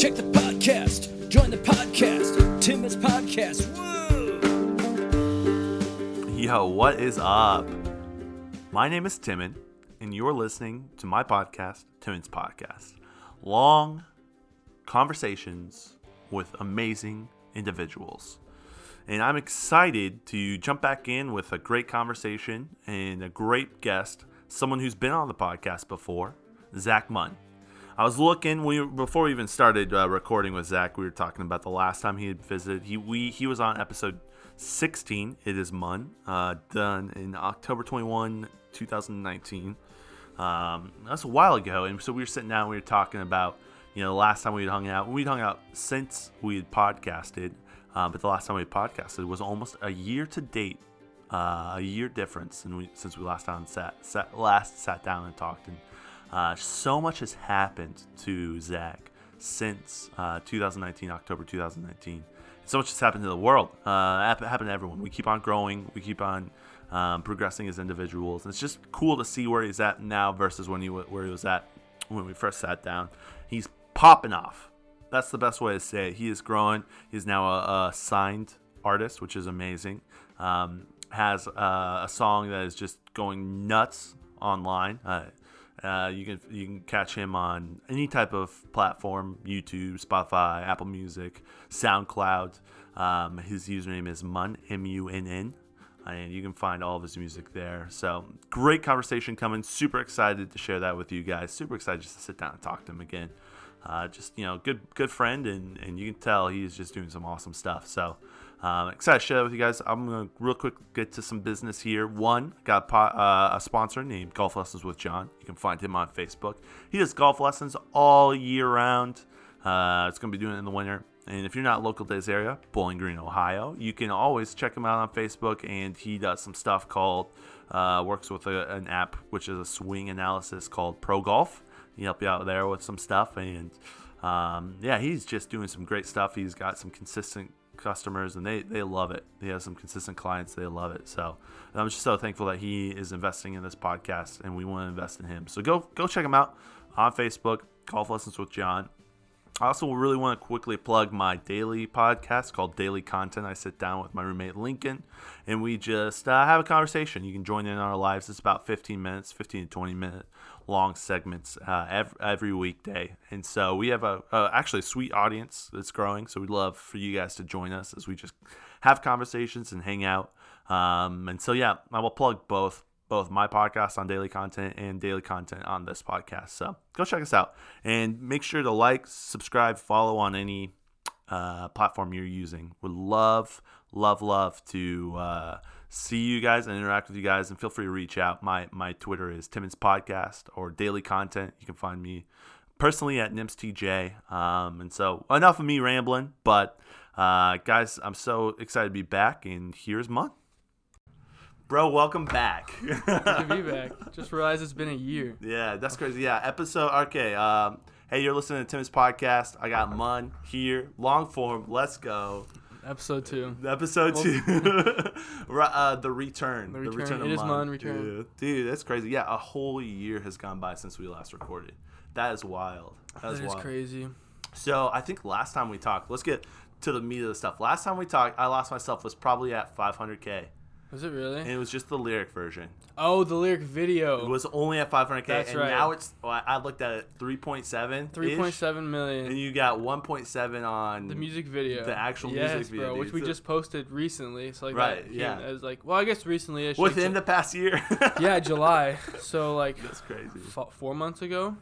Check the podcast. Join the podcast. Timon's Podcast. Woo! Yo, what is up? My name is Timon, and you're listening to my podcast, Timon's Podcast. Long conversations with amazing individuals. And I'm excited to jump back in with a great conversation and a great guest, someone who's been on the podcast before, Zach Munn. I was looking we before we even started uh, recording with Zach. We were talking about the last time he had visited. He we he was on episode 16. It is Munn, uh, done in October 21, 2019. Um, that's a while ago, and so we were sitting down. We were talking about you know the last time we had hung out. We'd hung out since we had podcasted, uh, but the last time we had podcasted was almost a year to date. Uh, a year difference and we, since we last time sat, sat last sat down and talked and uh, so much has happened to Zach since uh, 2019, October 2019. So much has happened to the world. Uh, happened to everyone. We keep on growing. We keep on um, progressing as individuals. And it's just cool to see where he's at now versus when he where he was at when we first sat down. He's popping off. That's the best way to say it. He is growing. He's now a, a signed artist, which is amazing. Um, has uh, a song that is just going nuts online. Uh, uh, you can you can catch him on any type of platform: YouTube, Spotify, Apple Music, SoundCloud. Um, his username is Munn M U N N, and you can find all of his music there. So great conversation coming. Super excited to share that with you guys. Super excited just to sit down and talk to him again. Uh, just you know, good good friend, and and you can tell he's just doing some awesome stuff. So. Um, excited to share that with you guys. I'm gonna real quick get to some business here. One, got a, po- uh, a sponsor named Golf Lessons with John. You can find him on Facebook. He does golf lessons all year round. Uh, it's gonna be doing it in the winter. And if you're not local to this area, Bowling Green, Ohio, you can always check him out on Facebook. And he does some stuff called uh, works with a, an app which is a swing analysis called Pro Golf. He help you out there with some stuff and. Um, yeah, he's just doing some great stuff. He's got some consistent customers and they, they love it. He has some consistent clients. They love it. So I'm just so thankful that he is investing in this podcast and we want to invest in him. So go, go check him out on Facebook, Golf Lessons with John. I also really want to quickly plug my daily podcast called Daily Content. I sit down with my roommate Lincoln and we just uh, have a conversation. You can join in our lives. It's about 15 minutes, 15 to 20 minute long segments uh, every, every, weekday. And so we have a, actually a sweet audience that's growing. So we'd love for you guys to join us as we just have conversations and hang out. Um, and so yeah, I will plug both both my podcast on daily content and daily content on this podcast. So go check us out and make sure to like, subscribe, follow on any uh, platform you're using. Would love, love, love to uh, see you guys and interact with you guys. And feel free to reach out. My my Twitter is Timon's Podcast or Daily Content. You can find me personally at NimtzTJ. Um, and so enough of me rambling, but uh, guys, I'm so excited to be back. And here's Munn. Bro, welcome back. Good to be back. Just realized it's been a year. Yeah, that's crazy. Yeah, episode. Okay. Um, hey, you're listening to Tim's podcast. I got Munn here, long form. Let's go. Episode two. Episode two. uh, the return. The return. The return it is Munn. Return. Dude, dude, that's crazy. Yeah, a whole year has gone by since we last recorded. That is wild. That is, that is wild. crazy. So I think last time we talked, let's get to the meat of the stuff. Last time we talked, I lost myself was probably at 500k. Was it really? And it was just the lyric version. Oh, the lyric video. It was only at 500k. That's and right. now it's, well, I looked at it, 3.7. 3.7 million. And you got 1.7 on the music video. The actual yes, music video. bro, which we just posted recently. So like right, that, yeah. I was like, well, I guess recently. Within like, the past year. yeah, July. So like. That's crazy. F- four months ago.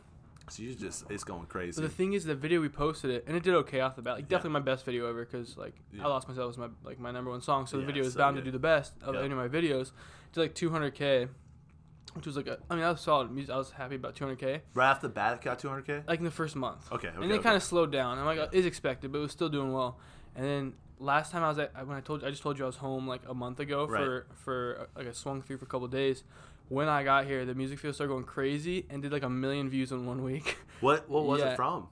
So you just it's going crazy. But the thing is, the video we posted it, and it did okay off the bat. Like yeah. definitely my best video ever, because like yeah. I lost myself was my like my number one song. So the yeah, video is so bound good. to do the best of Yep. any of my videos. Did like 200k, which was like a, I mean that was solid. music. I was happy about 200k. right off the bat, it got 200k. Like in the first month. Okay, okay. and it okay. kind of slowed down. I'm like, uh, is expected, but it was still doing well. And then last time I was at, when I told you, I just told you I was home like a month ago Right. for for uh, like I swung through for a couple days. When I got here, the music video started going crazy and did like a million views in one week. What what was Yeah. it from?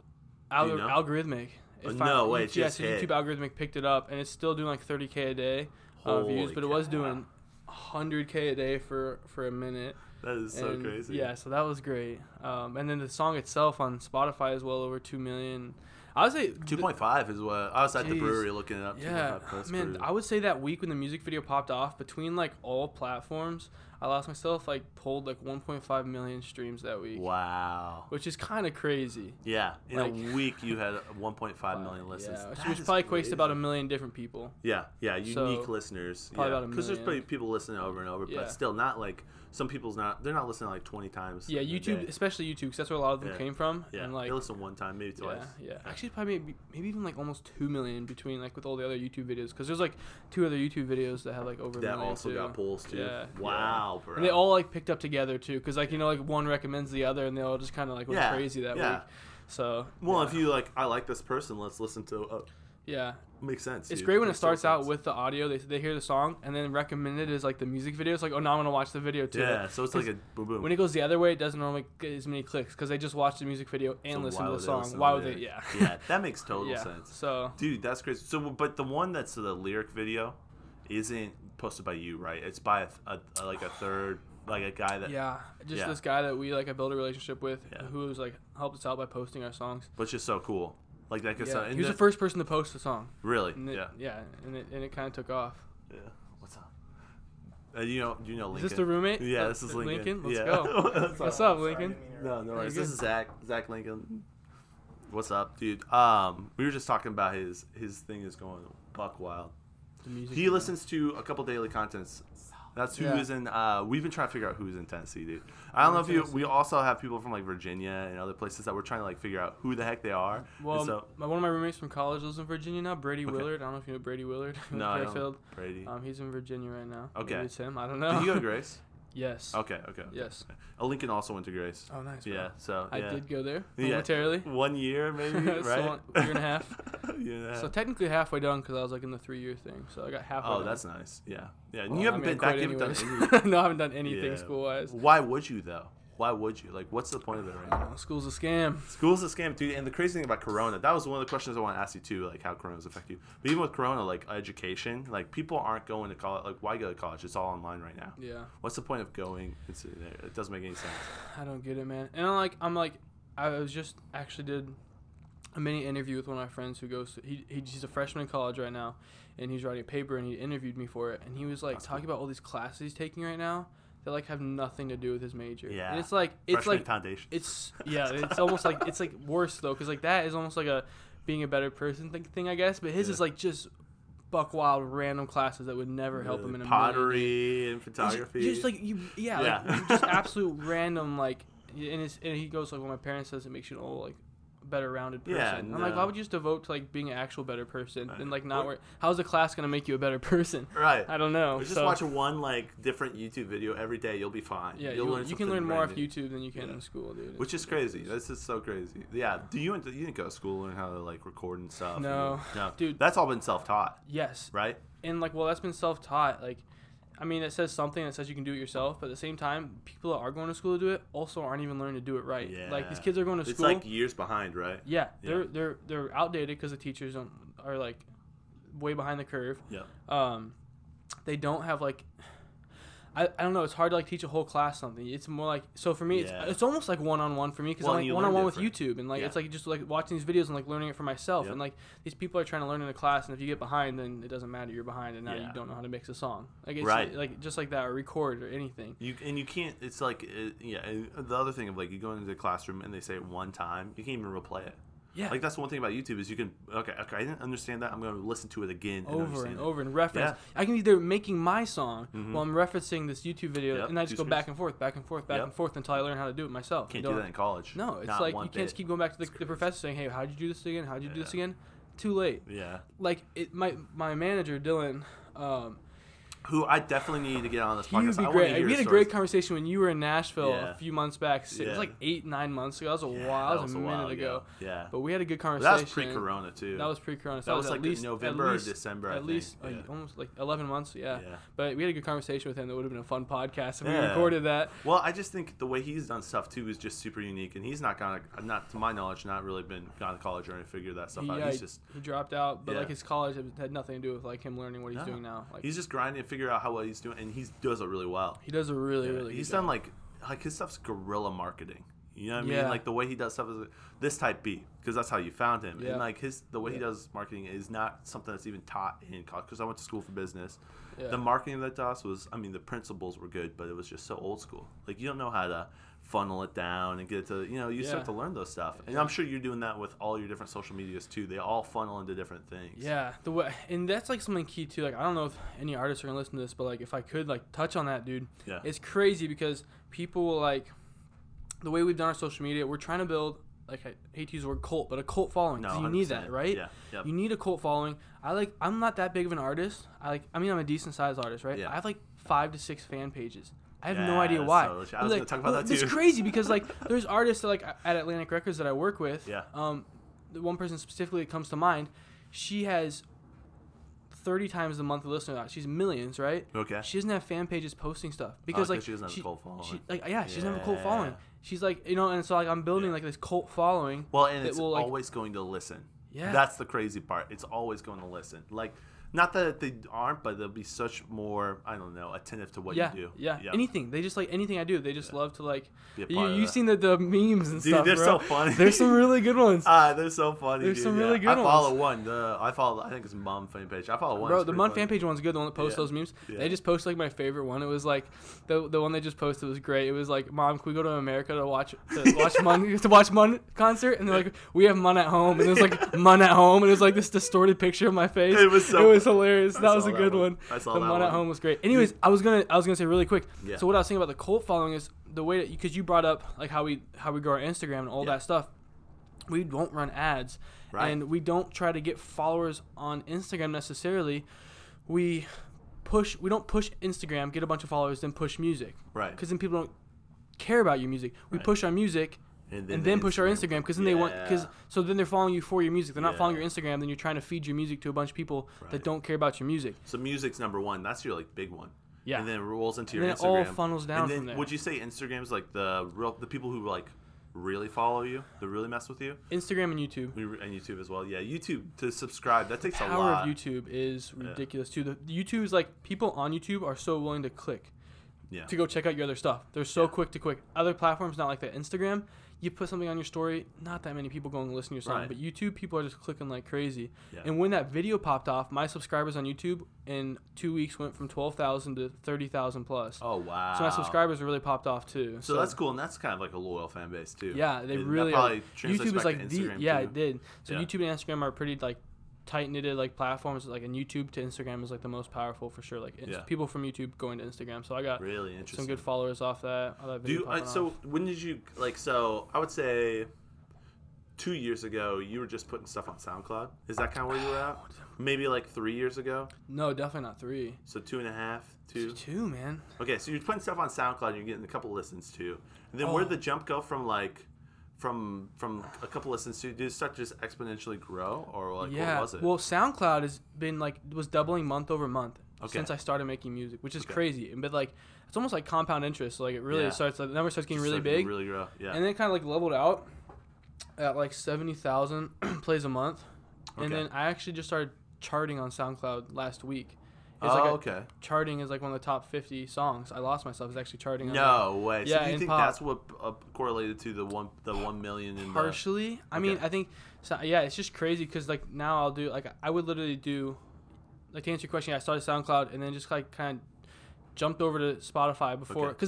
You know? algorithmic. Oh, It no way, it Yeah, just so hit. YouTube algorithmic picked it up, and it's still doing like 30k a day uh, views, but it was doing 100k a day for for a minute. That is so crazy. Yeah, so that was great. Um, and then the song itself on Spotify is well over two million. I would say Two point five is what I was at the brewery looking it up. Yeah, man. brewery. I would say that week when the music video popped off, between like all platforms, I lost myself like pulled like 1.5 million streams that week, Wow. which is kind of crazy. Yeah, in Like- a week you had 1.5 million listens. Yeah, which, That which is probably equates to about a million different people. Yeah, yeah, unique So, listeners. probably yeah, about a because there's probably people listening over and over, Yeah. but still not like some people's not. They're not listening like 20 times. Yeah, YouTube, especially YouTube, because that's where a lot of them Yeah. came from. Yeah, and like they listen one time, maybe twice. Yeah, yeah. Actually, probably maybe, maybe even like almost two million between like with all the other YouTube videos, because there's like two other YouTube videos that have like over that also too. got polls too. Yeah, Wow, bro. And they all like picked up together too, because like you know like one recommends the other, and they all just kind of like went crazy that yeah. week. So Well, if you like, I like this person. Let's listen to. Uh, yeah, makes sense. it's dude. great when it Makes total starts out with the audio. They, they hear the song and then recommended is like the music video. It's like oh now I'm gonna watch the video too. Yeah, so it's like a boom boom. When it goes the other way, it doesn't normally get as many clicks because they just watch the music video and So listen to the song. Why would they? Yeah. yeah, that makes total yeah. sense. So Dude, that's crazy. So, but the one that's the lyric video isn't posted by you, right? It's by a, a, a- like a third, like a guy that, Yeah, just Yeah. this guy that we like I built a relationship with, Yeah. who was like helped us out by posting our songs. which is so cool. Like that gets Yeah, he was the- the first person to post the song. really, And it, yeah, yeah, and it and it kind of took off. yeah. What's up? Uh, you know, you know Is this the roommate? Yeah, Uh, this is Lincoln. Lincoln? Let's yeah. go. What's What's up? Lincoln? No, no worries. This is Zach. Zach Lincoln. What's up, dude? Um, we were just talking about his his thing is going buck wild. The music. He listens to a couple daily contents. That's who Yeah. is in. Uh, we've been trying to figure out who's in Tennessee, dude. I don't know if you. We also have people from like Virginia and other places that we're trying to like figure out who the heck they are. And Well, so my, one of my roommates from college lives in Virginia now. Brady Okay. Willard. I don't know if you know Brady Willard. from no, I don't- Fairfield. Brady. Um, he's in Virginia right now. Okay. Maybe it's him. I don't know. Did you go to Grace? Yes. Okay, okay. okay. Yes. Uh, Lincoln also went to Grace. Oh, nice. bro. Yeah, so I did go there Yeah. momentarily. One year maybe, So right? one- year and a half. year and a half. So technically halfway done because I was like in the three year thing. So I got halfway. oh, done. that's nice. Yeah, yeah. And Well, you haven't I mean, been back. quit You haven't done anyways. any. no, I haven't done anything Yeah. school wise. Why would you though? Why would you? Like, what's the point of it right now? School's a scam. School's a scam, dude. And the crazy thing about Corona, that was one of the questions I want to ask you too, like how Corona's affect you. But even with Corona, like education, like people aren't going to college. Like, why go to college? It's all online right now. Yeah, What's the point of going? It's, it doesn't make any sense. I don't get it, man. And I'm like, I'm like, I was just actually did a mini interview with one of my friends who goes. To, he, he he's a freshman in college right now, and he's writing a paper, and he interviewed me for it, and he was like That's talking about all these classes he's taking right now that like have nothing to do with his major. Yeah. and it's like it's Freshman like foundation. It's yeah, it's almost like it's like worse though, because like that is almost like a being a better person thing, thing I guess. But his Yeah. is like just buck wild random classes that would never help him in a pottery and photography. Just like you, yeah, Yeah. Like, just absolute random like. And, it's, and he goes like, well, my parents says it makes you oh, like a better rounded person. Yeah, I'm like, why would you just devote to like being an actual better person Right. and like not where? How's the class gonna make you a better person? right. I don't know. Just so- watch one like different YouTube video every day. You'll be fine. Yeah, You'll you, learn you can learn more off. YouTube than you can Yeah. in school, dude. Which is crazy. This is so crazy. Yeah. Do you you didn't go to school and learn how to like record and stuff? No. no, Dude. That's all been self taught, Yes, right? and like well that's been self-taught like i mean it says something that says you can do it yourself but at the same time people that are going to school to do it also aren't even learning to do it right Yeah. like these kids are going to school. It's like years behind, right? yeah Yeah. they're they're they're outdated because the teachers don't, are like way behind the curve Yeah. um they don't have like I, I don't know. It's hard to like teach a whole class something. It's more like so for me. Yeah. It's, it's almost like one on one for me because Well, I'm like one on one with. YouTube and like Yeah. it's like just like watching these videos and like learning it for myself Yep. and like these people are trying to learn in a class and if you get behind then it doesn't matter you're behind and now Yeah. you don't know how to mix a song like it's Right. like just like that or record or anything. You and you can't. It's like uh, yeah. The other thing of like you go into the classroom and they say it one time, you can't even replay it. Yeah, Like that's the one thing about YouTube is you can okay okay I didn't understand that I'm going to listen to it again and over and it. over and reference. Yeah. I can either making my song Mhm. while I'm referencing this YouTube video Yep, and I just two go screens. back and forth, back and forth, back Yep. and forth until I learn how to do it myself. Can't do that in college. No, it's Not like you can't just keep going back to the, the professor saying, "Hey, how'd you do this again? How'd you do this again?" Too late. Yeah. Like it, my my manager Dylan, um, Who I definitely need to get on this he podcast. would be great. hear We had a great conversation when you were in Nashville Yeah. a few months back. It Yeah. was like eight nine months ago. That was a Yeah, while. That was, a minute while ago. Yeah. But we had a good But conversation. that was pre-corona too. That was pre-corona. So That was at like least November at or least, December, I At least like, almost like eleven months. Yeah. Yeah. But we had a good conversation with him. That would have been a fun podcast if we recorded that. Well, I just think the way he's done stuff too is just super unique, and he's not gonna, not to my knowledge, not really been gone to college or anything, figure that stuff He, out. He's just he dropped out, but like his college had- nothing to do with like him learning what he's doing now. Like he's just grinding to figure out how well he's doing, and he does it really well. he does it really Yeah, really. he's done job. like like his stuff's guerrilla marketing. You know what I mean? Yeah. Like the way he does stuff is this type B because that's how you found him. Yeah. And like his the way he does marketing is not something that's even taught in college because I went to school for business. Yeah. The marketing that does was I mean the principles were good, but it was just so old school. Like you don't know how to funnel it down and get it to you know you start to learn those stuff. And I'm sure you're doing that with all your different social medias too. They all funnel into different things. Yeah, the way, and that's like something key too. Like I don't know if any artists are gonna listen to this, but like if I could like touch on that, dude, Yeah. it's crazy because people will like the way we've done our social media. We're trying to build like I hate to use the word cult, but a cult following. No, you need that, right? Yeah. Yep. You need a cult following. I like. I'm not that big of an artist. I like. I mean, I'm a decent sized artist, right? Yeah. I have like five to six fan pages. I have Yeah, no idea why. so. I was like, gonna talk about well, that It's crazy because like there's artists that, like at Atlantic Records that I work with. Yeah. Um, the one person specifically that comes to mind, she has 30 times the monthly listener. She's millions, right? Okay. She doesn't have fan pages posting stuff because 'cause like she doesn't have a cult following. She, like yeah, she doesn't have a cult following. She's like you know, and so like I'm building Yeah. like this cult following. Well, and it's will, like- always going to listen. Yeah. That's the crazy part. It's always going to listen. Like, not that they aren't, but they'll be such more, I don't know, attentive to what yeah, you do. yeah, anything. They just like anything I do. They just Yeah. love to like. You, you've seen the, the memes and Dude, stuff. they're bro. so funny. There's some really good ones. Ah, they're so funny. There's dude, some really good I follow ones. one. The I follow. I think it's Mom fan page. I follow one. Bro, the mom fan page one's good. The one that posts those memes. They just posted like my favorite one. It was like the the one they just posted was great. It was like, "Mom, can we go to America to watch to watch Munn to watch Munn concert?" And they're like, "We have Munn at home." And it was like Munn at home, and it was like this distorted picture of my face. It was so It was. Hilarious. I That was a good one. one. I saw the that Munn at home was great. Anyways, I was gonna I was gonna say really quick. Yeah. So what I was thinking about the cult following is the way that because you brought up like how we how we grow our Instagram and all Yeah. that stuff. We don't run ads, Right. and we don't try to get followers on Instagram necessarily. We push. We don't push Instagram, get a bunch of followers, then push music. Right. Because then people don't care about your music. We Right. push our music. And And then push our Instagram because then they want because so then they're following you for your music. They're not following your Instagram. Then you're trying to feed your music to a bunch of people Right. that don't care about your music. So music's number one. That's your like big one. Yeah. And then it rolls into And your then it all Instagram. funnels down and then, from there. Would you say Instagram's like the real the people who like really follow you, that really mess with you, Instagram and YouTube. And YouTube as well? Yeah, YouTube to subscribe that takes a power lot. of YouTube is Yeah. ridiculous too. The YouTube is like people on YouTube are so willing to click Yeah. to go check out your other stuff. They're so Yeah. quick to quick. Other platforms not like that. Instagram, you put something on your story, not that many people go and listen to your song. Right. But YouTube, people are just clicking like crazy. Yeah. And when that video popped off, my subscribers on YouTube in two weeks went from twelve thousand to thirty thousand plus. Oh wow. So my subscribers really popped off too. So, that's cool, and that's kind of like a loyal fan base too. Yeah, they really are. YouTube is like the yeah, too. it did. So Yeah. YouTube and Instagram are pretty like tight knitted like platforms. Like and YouTube to Instagram is like the most powerful for sure. Like Yeah. people from YouTube going to Instagram. So I got Really interesting. some good followers off that. All that Do you, uh, popping so off. when did you like? So I would say two years ago you were just putting stuff on SoundCloud. Is that kind of where you were at? Maybe like three years ago. No, definitely not three. So two and a half, two. Two, man. Okay, so you're putting stuff on SoundCloud. and You're getting a couple listens too. And then where Oh. did the jump go from like? From from a couple listens to did it start to just exponentially grow or like yeah. what was it? Well, SoundCloud has been like was doubling month over month Okay. since I started making music, which is Okay. crazy. But like it's almost like compound interest. So, like it really Yeah. starts. Like, the number starts getting really big. Really grow. Yeah. and then it kind of like leveled out at like 70,000 plays a month. And then I actually just started charting on SoundCloud last week. Oh, like a- okay. Charting is like one of the top 50 songs. I lost myself. It's actually charting. on No way. So Yeah, do you think pop. that's what uh, correlated to the one the one million in that. the Partially. I mean, Okay. I think, so, yeah, it's just crazy because like now I'll do, like, I would literally do, like, to answer your question, I started SoundCloud and then just like kind of jumped over to Spotify before. Okay.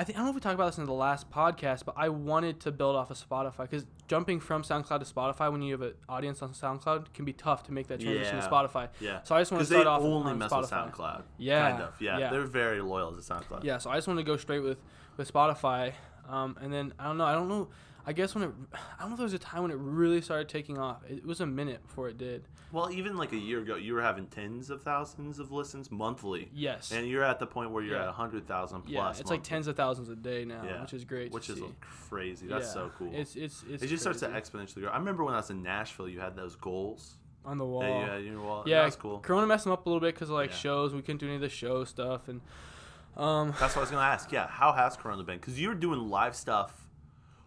I think, I don't know if we talked about this in the last podcast, but I wanted to build off of Spotify because jumping from SoundCloud to Spotify when you have an audience on SoundCloud can be tough to make that transition Yeah. to Spotify. Yeah. So I just want to start off only on mess Spotify. with SoundCloud. Yeah, Kind of. Yeah. yeah. They're very loyal to SoundCloud. Yeah, so I just want to go straight with with Spotify, um, and then I don't know. I don't know. I guess when it, I don't know if there was a time when it really started taking off. It was a minute before it did. Well, even like a year ago, you were having tens of thousands of listens monthly. Yes. And you're at the point where you're Yeah. at a hundred thousand plus. yeah, it's like tens of thousands a day now, Yeah. which is great. Which is see. crazy. That's Yeah, so cool. It's it's it's it just starts to exponentially grow. I remember when I was in Nashville, you had those goals. on the wall. Yeah, you had in your wall. yeah, that's cool. Corona messed them up a little bit because of like shows. We couldn't do any of the show stuff, and um, That's what I was gonna ask. Yeah, how has Corona been? Because you were doing live stuff,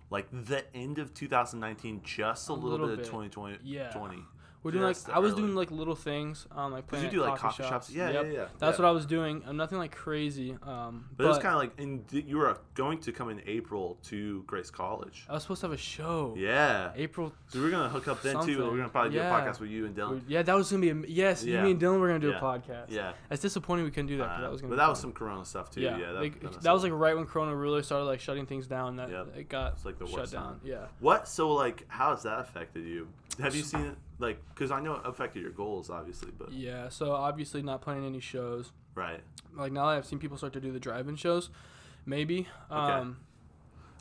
like the end of 2019, just a, A little, little bit, bit. of 2020. Yeah. 20. We're doing like I was early. doing like little things, um, like Did playing you at do like coffee coffee shops? Yeah, Yep. yeah, yeah. That's yeah. what I was doing. I'm nothing like crazy. Um, But, it was kind of like, and you were going to come in April to Grace College. I was supposed to have a show. Yeah. April. So we are gonna hook up then too. and We're gonna probably do a podcast with you and Dylan. Yeah, that was gonna be a, yes. You Yeah. me and Dylan were gonna do Yeah. a podcast. Yeah. It's disappointing we couldn't do that. Uh, that was gonna. but that was some Corona stuff too. Yeah, Yeah. they- that, that, was like right when Corona really started like shutting things down. That Yep. it got It's like the shut down. Yeah. What? So like, how has that affected you? Have you seen it? Like, because I know it affected your goals, obviously, but Yeah. So obviously not playing any shows. right. Like now that I've seen people start to do the drive-in shows, maybe. Um,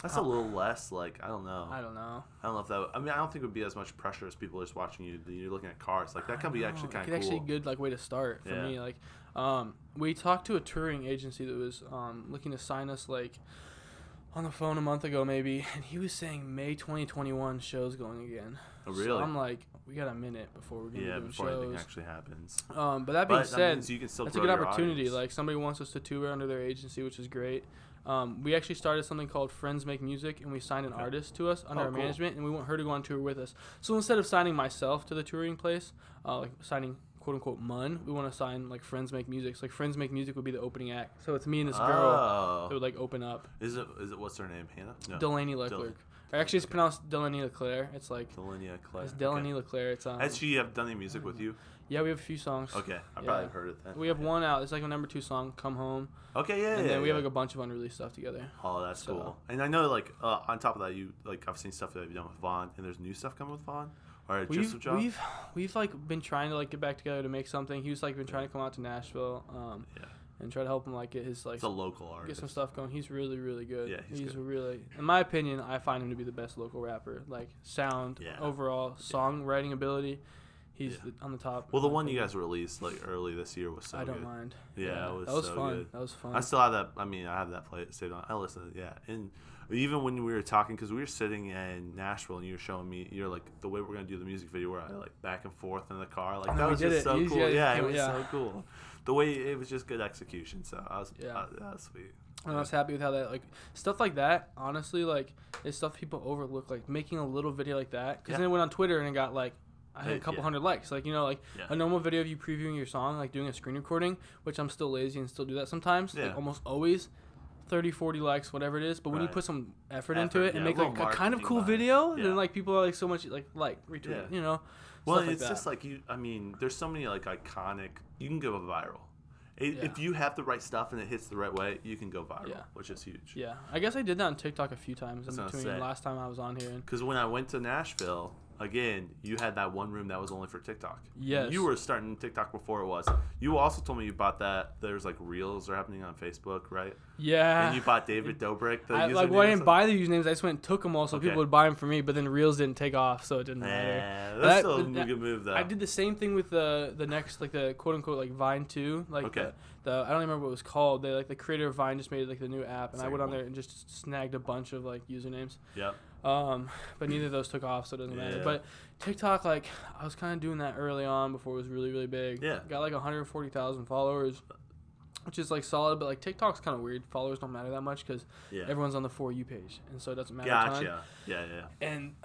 That's a little less like I don't know. I don't know. I don't know if that. I mean, I don't think it would be as much pressure as people just watching you. You're looking at cars. Like that Could be actually kind of cool. actually a good like way to start for Yeah. me. Like, um, we talked to a touring agency that was um looking to sign us like on the phone a month ago maybe, and he was saying May 2021 shows going again. Oh, So really? I'm like, we got a minute before we're gonna yeah, doing before anything shows. actually happens. Um, but that being But said, means you can still that's a good opportunity. audience. Like somebody wants us to tour under their agency, which is great. Um, we actually started something called Friends Make Music, and we signed an Okay. artist to us under Oh, our cool. management, and we want her to go on tour with us. So instead of signing myself to the touring place, uh, like signing quote unquote Munn, we want to sign like Friends Make Music. So like Friends Make Music would be the opening act. So it's me and this girl Oh. that would like open up. Is it? Is it? What's her name? Hannah? No. Delaney Leclerc. Or actually, it's pronounced Delaney Leclerc. It's like Delania Clay. it's Delaney Leclerc. It's um, Has she have done any music with you? yeah, we have a few songs. Okay, I Yeah. probably heard it then. We have one out. It's like a number two song, "Come Home," Okay, yeah, and yeah. then we yeah. have like a bunch of unreleased stuff together. Oh, that's So- cool. And I know, like, uh, on top of that, you like I've seen stuff that you've done with Vaughn, and there's new stuff coming with Vaughn, or just We've John. we've we've like been trying to like get back together to make something. He was like been trying to come out to Nashville, um, Yeah. And try to help him like get his like It's a local get some stuff going. He's really really good. Yeah, he's he's, good. really, in my opinion, I find him to be the best local rapper. Like sound, Yeah. overall songwriting ability, he's Yeah. the- on the top. Well, the one you guys released like early this year was so I don't good. mind. Yeah, it was that was so fun. good. That was fun. I still have that. I mean, I have that play saved on. I listened. Yeah, and even when we were talking, because we were sitting in Nashville, and you were showing me, you're like the way we're gonna do the music video, where I like back and forth in the car, like Oh, that was just it. so You cool. guys Yeah, it was yeah. so cool. The way it was just good execution. So I was, Yeah. that was sweet. And I was happy with how that like stuff like that. Honestly, like is stuff people overlook. Like making a little video like that, because Yeah. then it went on Twitter and it got like I had a couple yeah. hundred likes. Like you know, like Yeah. a normal video of you previewing your song, like doing a screen recording, which I'm still lazy and still do that sometimes. Yeah. Like almost always. 30 40 likes whatever it is but when you put some effort, Effort, into it and make a like a kind of cool video then like people are like so much like like retweet you know Well, stuff it's just like you. I mean, there's so many like iconic. You can go viral. It, Yeah. If you have the right stuff and it hits the right way, you can go viral, Yeah. which is huge. yeah i guess i did that on tiktok a few times in That's what I was between last time i was on here Because when I went to Nashville, again, you had that one room that was only for TikTok. Yes. You were starting TikTok before it was. You also told me you bought that. There's like reels are happening on Facebook, right? yeah And you bought David Dobrik. The I, like well, I didn't buy the usernames. I just went and took them all, so Okay. people would buy them for me. But then reels didn't take off, so it didn't matter. Yeah, that's That- still a good uh, move though. I did the same thing with the the next like the quote unquote like Vine two, like Okay. the, the I don't remember what it was called. They like the creator of Vine just made like the new app, and I went on there and just snagged a bunch of like usernames. Yep. Um, but neither of those took off, so it doesn't matter. But TikTok, like I was kind of doing that early on before it was really really big. Yeah. got like 140,000 followers. Which is like solid, but like TikTok's kind of weird. Followers don't matter that much because Yeah. everyone's on the for you page, and so it doesn't matter. Gotcha. Yeah, yeah. And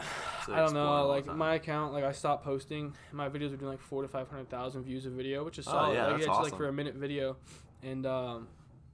So I don't know, like my account, like I stopped posting. My videos were doing like four to five hundred thousand views a video, which is solid. Oh, yeah, like that's it's like for a minute video, and um,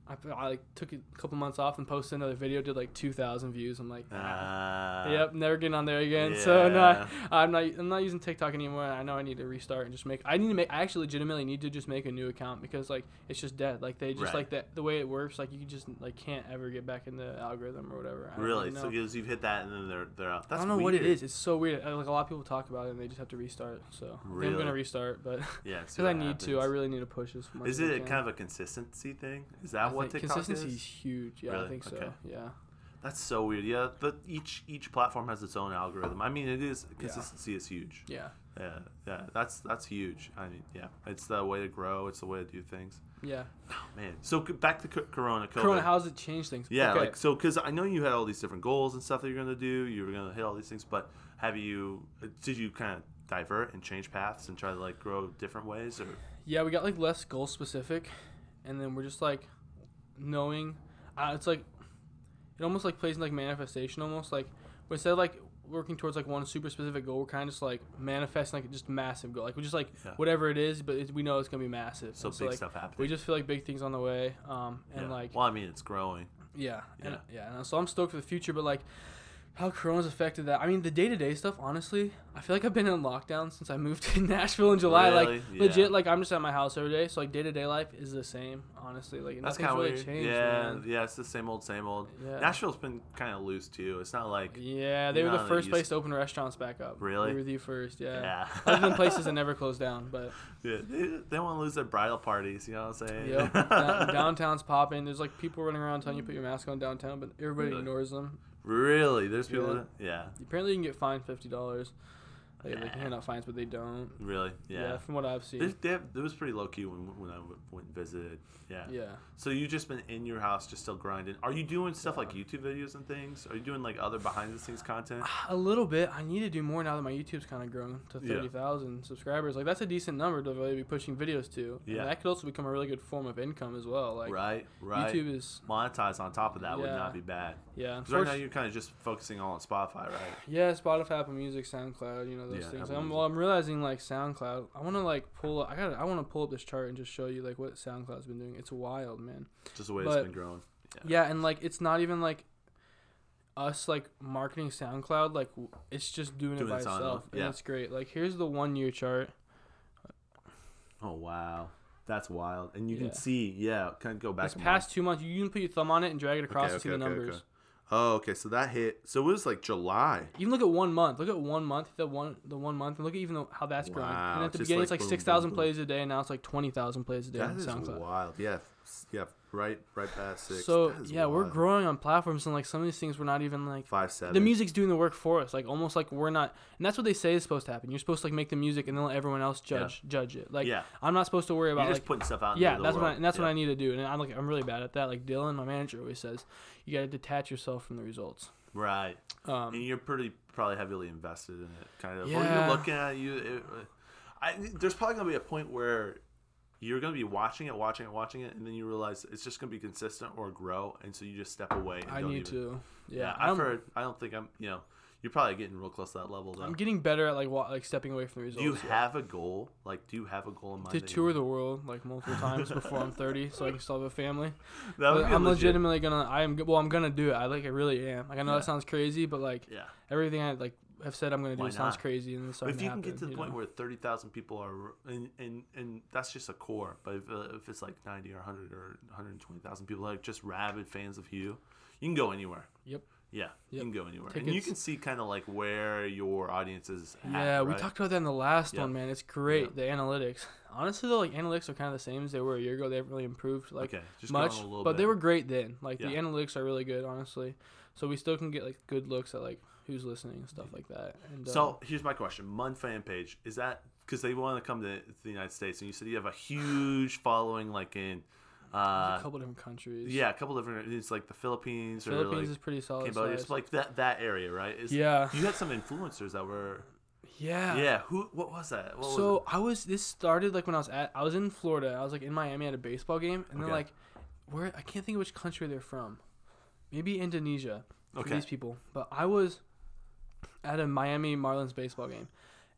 I, I like took a couple months off and posted another video, did like two thousand views. I'm like, ah. Uh, Yep, never getting on there again. So no. I'm not. I'm not using TikTok anymore. I know I need to restart and just make. I need to make. I actually legitimately need to just make a new account because like it's just dead. Like they just Right. like that. The way it works, like you just like can't ever get back in the algorithm or whatever. I don't Really? So because you've hit that and then they're they're out. That's I don't know weird. what it is. It's so weird. Like a lot of people talk about it and they just have to restart. So think I'm gonna restart, but Yeah. because I need to, I really need to push this. Is it kind of a consistency thing? Is I what think TikTok consistency is? is huge. Yeah, I think so. Okay. Yeah. That's so weird. Yeah, but each each platform has its own algorithm. I mean, it is Yeah. consistency is huge. Yeah. Yeah, yeah, that's that's huge. I mean, yeah, it's the way to grow. It's the way to do things. Yeah. Oh, man, so back to Corona. COVID. Corona, how does it change things? Yeah, Okay. like so, because I know you had all these different goals and stuff that you're gonna do. You were gonna hit all these things, but have you? uh, Did you kind of divert and change paths and try to like grow different ways, or Yeah, we got like less goal specific, and then we're just like knowing. Uh, it's like it almost like plays in like manifestation almost like instead of like working towards like one super specific goal. We're kind of just like manifesting like just massive goal. Like we just like Yeah. whatever it is, but it, we know it's gonna be massive. So And big like, stuff happening. We just feel like big things on the way. Um, and yeah. like well, I mean, it's growing. yeah, and Yeah. yeah, and so I'm stoked for the future. But like, how Corona's affected that? I mean, the day to day stuff. Honestly, I feel like I've been in lockdown since I moved to Nashville in July. Really? Like Yeah. legit, like I'm just at my house every day. So like day to day life is the same. Honestly, like That's nothing's kind of really weird. changed. yeah, man. yeah, it's the same old, same old. Yeah. Nashville's been kind of loose too. It's not like Yeah, they were the first place to open restaurants back up. Really? We were the first, yeah. yeah, Other than places that never closed down, but yeah they, they want to lose their bridal parties. You know what I'm saying? yep. down- downtown's popping. There's like people running around telling you to put your mask on downtown, but everybody Really? ignores them. Really? There's people. Yeah. That, yeah. Apparently, you can get fined fifty dollars. Like, they Yeah. can hand out fines, but they don't. Really? Yeah, Yeah. from what I've seen. They, they have, it was pretty low key when, when I w- went and visited. Yeah. yeah. So you just been in your house, just still grinding. Are you doing stuff like YouTube videos and things? Are you doing like other behind the scenes content? A little bit. I need to do more now that my YouTube's kind of grown to Yeah. thirty thousand subscribers. Like that's a decent number to really be pushing videos to. Yeah. And that could also become a really good form of income as well. Like right. Right. YouTube is Monetize on top of that would Yeah. not be bad. yeah. 'Cause right now unfortunately- you're kind of just focusing all on Spotify, right? Yeah, Spotify, Apple Music, SoundCloud, you know those Yeah, things. I'm, well, I'm realizing like SoundCloud. I want to like pull. Up, I got. I want to pull up this chart and just show you like what SoundCloud's been doing. It's wild, man. Just the way But- it's been growing. Yeah, and like it's not even like us like marketing SoundCloud. Like it's just doing, Doing it by itself, and yeah. it's great. Like here's the one year chart. Oh wow, that's wild. And you Yeah. can see, yeah, kind of go back. This past two months, you can put your thumb on it and drag it across Okay, to okay, the okay, numbers. Oh, okay. So that hit. So it was like July. Even look at one month. Look at one month. The one the one month, and look at even though, how that's growing. And at the beginning, like it's like boom, six thousand plays a day, and now it's like twenty thousand plays a day That SoundCloud. wild. Yeah, yeah. Right, right past six. So yeah, we're growing on platforms, and like some of these things, we're not even like Five seven. the music's doing the work for us. Like almost like we're not, and that's what they say is supposed to happen. You're supposed to like make the music and then let everyone else Yeah. judge judge it. Like yeah, I'm not supposed to worry you're about just like putting stuff out. yeah, that's what I, and that's what I need to do. And I'm like I'm really bad at that. Like Dylan, my manager, always says, you got to detach yourself from the results. Right, Um, and you're pretty probably heavily invested in it, kind of. Or Yeah. you're looking at you. It, uh, I there's probably gonna be a point where you're gonna be watching it, watching it, watching it, and then you realize it's just gonna be consistent or grow, and so you just step away. And I need even, to. Yeah, Yeah, I've I'm, heard. I don't think I'm. You know, you're probably getting real close to that level. Though. I'm getting better at like wa- like stepping away from the results. do you yeah. have a goal? Like, do you have a goal in mind? to tour the world like multiple times before I'm 30, so I can still have a family. That would But be I'm legit. legitimately gonna. I am. Well, I'm gonna do it. I like. I really am. Like I know Yeah. that sounds crazy, but like Yeah. everything I like have said I'm gonna do Why sounds crazy, and it's But if you to can happen, get to the point know? where thirty thousand people are, and, and and that's just a core. But if, uh, if it's like ninety or hundred or one hundred twenty thousand people, like just rabid fans of Hugh, you can go anywhere. Yep. Yeah, you can go anywhere, and you can see kind of like where your audience is. At, Yeah, we right? talked about that in the last Yeah. one, man. It's great. Yeah. The analytics. Honestly, though, like analytics are kind of the same as they were a year ago. They haven't really improved like okay, much, but bit. they were great then. Like the analytics are really good, honestly. So we still can get like good looks at like who's listening and stuff like that. And uh, So here's my question: Munn fan page is that because they want to come to, the United States, and you said you have a huge following, like in, uh, a couple different countries. yeah, a couple different. It's like the Philippines, or Philippines like is pretty solid. Cambodia. It's like that that area, right? Is, yeah, You had some influencers that were yeah, Yeah, who? What was that? What so it? I was this started like when I was at I was in Florida. I was like in Miami at a baseball game, and Okay. they're like, where I can't think of which country they're from, maybe Indonesia. For Okay. these people, but I was at a Miami Marlins baseball game,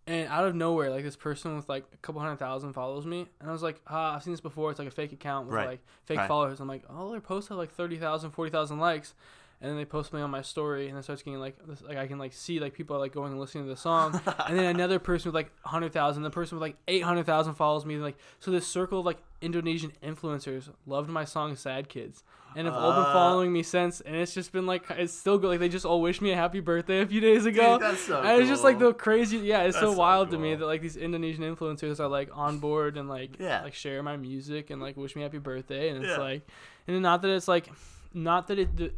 and out of nowhere, like this person with like a couple hundred thousand follows me, and I was like, ah, I've seen this before. It's like a fake account with Right. like fake Right. followers. I'm like, oh, their posts have like 30,000, 40,000 likes. And then they post me on my story, and it starts getting like, this, like I can like see like people are like going and listening to the song, and then another person with like hundred thousand, the person with like eight hundred thousand follows me. Like so, this circle of like Indonesian influencers loved my song "Sad Kids," and have all been Uh. following me since. And it's just been like it's still good. Like they just all wished me a happy birthday a few days ago. Dude, that's so and it's just like the crazy. Yeah, it's That's so so wild to me that like these Indonesian influencers are like on board and like Yeah. like share my music and like wish me happy birthday. And it's Yeah. like, and not that it's like, not that it. th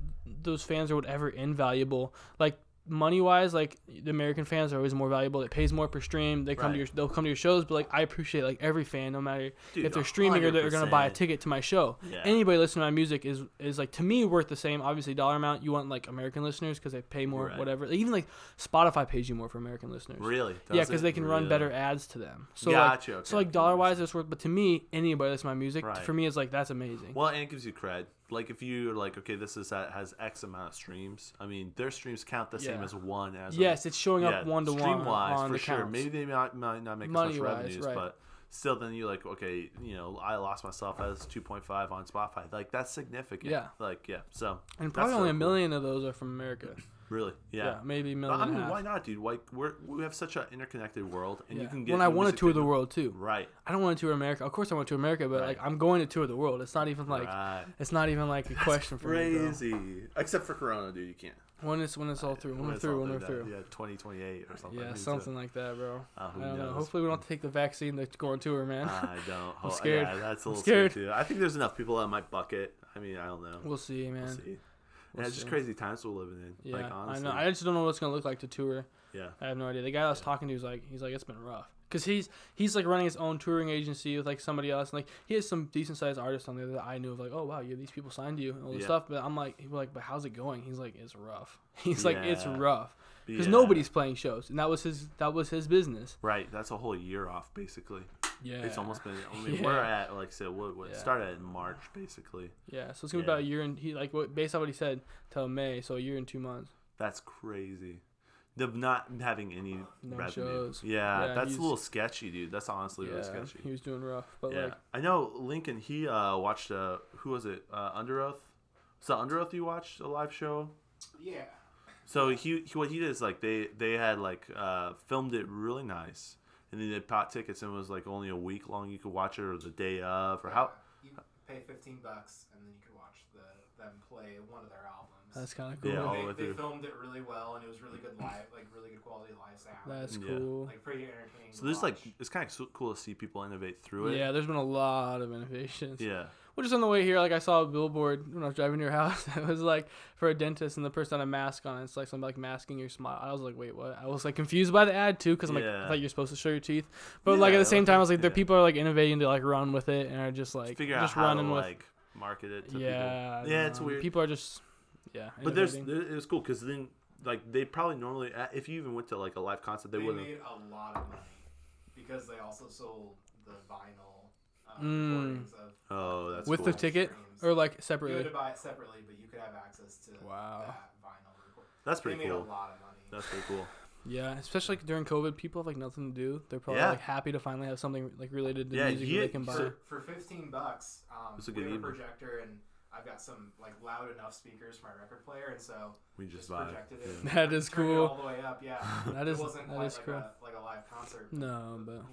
those fans are whatever invaluable. Like money wise, like the American fans are always more valuable. It pays more per stream. They come Right. to your they'll come to your shows, but like I appreciate like every fan, no matter Dude, if they're streaming or they're gonna buy a ticket to my show. Yeah. Anybody listening to my music is is like to me worth the same. Obviously, dollar amount. You want like American listeners because they pay more, Right. whatever. Even like Spotify pays you more for American listeners. Really? Yeah, because they can run better ads to them. So like, okay. so like dollar wise, it's worth. But to me, anybody that's my music, Right. for me, it's like that's amazing. Well, and it gives you cred. Like if you're like okay, this is that has X amount of streams. I mean, their streams count the same as one as a- Yes, it's showing yeah, up one to one stream-wise, on for sure. counts. Maybe they might, might not make as much Money-wise, revenues, right. but still, then you're like, okay, you know, I lost myself as 2.5 on Spotify. Like that's significant. Yeah. Like yeah. So and probably so only a cool. million of those are from America. Really? Yeah, Yeah. maybe million. I mean, why not, dude? Like we're we have such an interconnected world, and you can get. when I want to tour the world too. Right. I don't want to tour America. Of course, I want to tour America, but Right. like I'm going to tour the world. It's not even like right. it's not even like a question for me. Bro. Crazy. Except for Corona, dude. You can't. When it's when it's all through, when, we're through, when we're that, through. Yeah, 2028 or something. Yeah, something it? like that, bro. Uh, I don't know. Hopefully, we don't have to take the vaccine to go on tour, man. I don't. I'm oh, scared. Yeah, that's a I'm little scared. scared too. I think there's enough people that might buck it. I mean, I don't know. we'll see, man. We'll see. Yeah, it's just crazy times we're living in. Yeah, like honestly. I know. I just don't know what it's gonna look like to tour. yeah. I have no idea. The guy I was talking to was like, he's like, it's been rough. Cause he's he's like running his own touring agency with like somebody else, and like he has some decent sized artists on there that I knew of, like, oh wow, you have these people signed to you and all this Yeah. stuff. But I'm like, he was like, but how's it going? He's like, it's rough. He's like, it's rough because Yeah. nobody's playing shows, and that was his that was his business. Right. That's a whole year off, basically. Yeah, It's almost been. I mean, Yeah. we're at like so. What, what Yeah. started in March, basically. yeah. So it's gonna be about a year and he like what based on what he said till May, so a year and two months. That's crazy. The not having any No revenue. shows. Yeah, Yeah, that's he's- a little sketchy, dude. That's honestly really sketchy. he was doing rough, but yeah, like I know Lincoln. He uh, watched. Uh, who was it? Uh, Underoath. Was that Underoath you watched a live show? Yeah. So he, he what he did is like they they had like uh, filmed it really nice, and then they bought tickets and it was like only a week long. You could watch it or the day of or how. You pay 15 bucks and then you could watch the them play one of their albums. that's kind of cool. Yeah, all the they, way they filmed it really well and it was really good live, like really good quality live sound. That's Yeah. cool. like pretty entertaining. So to there's like it's kind of cool to see people innovate through it. Yeah, there's been a lot of innovations. Yeah. Well, just on the way here, like I saw a billboard when I was driving to your house. It was like for a dentist, and the person had a mask on. It's like something like masking your smile. I was like, wait, what? I was like confused by the ad too, because I'm like, Yeah. I thought you're supposed to show your teeth, but like at the same time, I was like, there people are like innovating to like run with it and are just like Figure out just how running to with. like market it to yeah, people. Yeah, don't it's know. weird. People are just yeah. But there's innovating. there, it was cool because then like they probably normally uh, if you even went to like a live concert they they wouldn't. made a lot of money because they also sold the vinyl. Recordings of Oh, that's with cool. the ticket streams. or like You had separately. to buy it separately, but you could have access to Wow. that vinyl record. That's They pretty made cool. a lot of money. That's pretty cool. Yeah, especially like during COVID, people have like nothing to do. They're probably Yeah. like happy to finally have something like related to Yeah, music you- that they can buy. so- for 15 bucks, um, That's a we good have a evening. projector and I've got some like loud enough speakers for my record player, and so We just just vibe. projected it. Yeah. That is turned it cool. all the way up, yeah. That it is- wasn't that quite is like cool. a like a live concert. No, but you, know,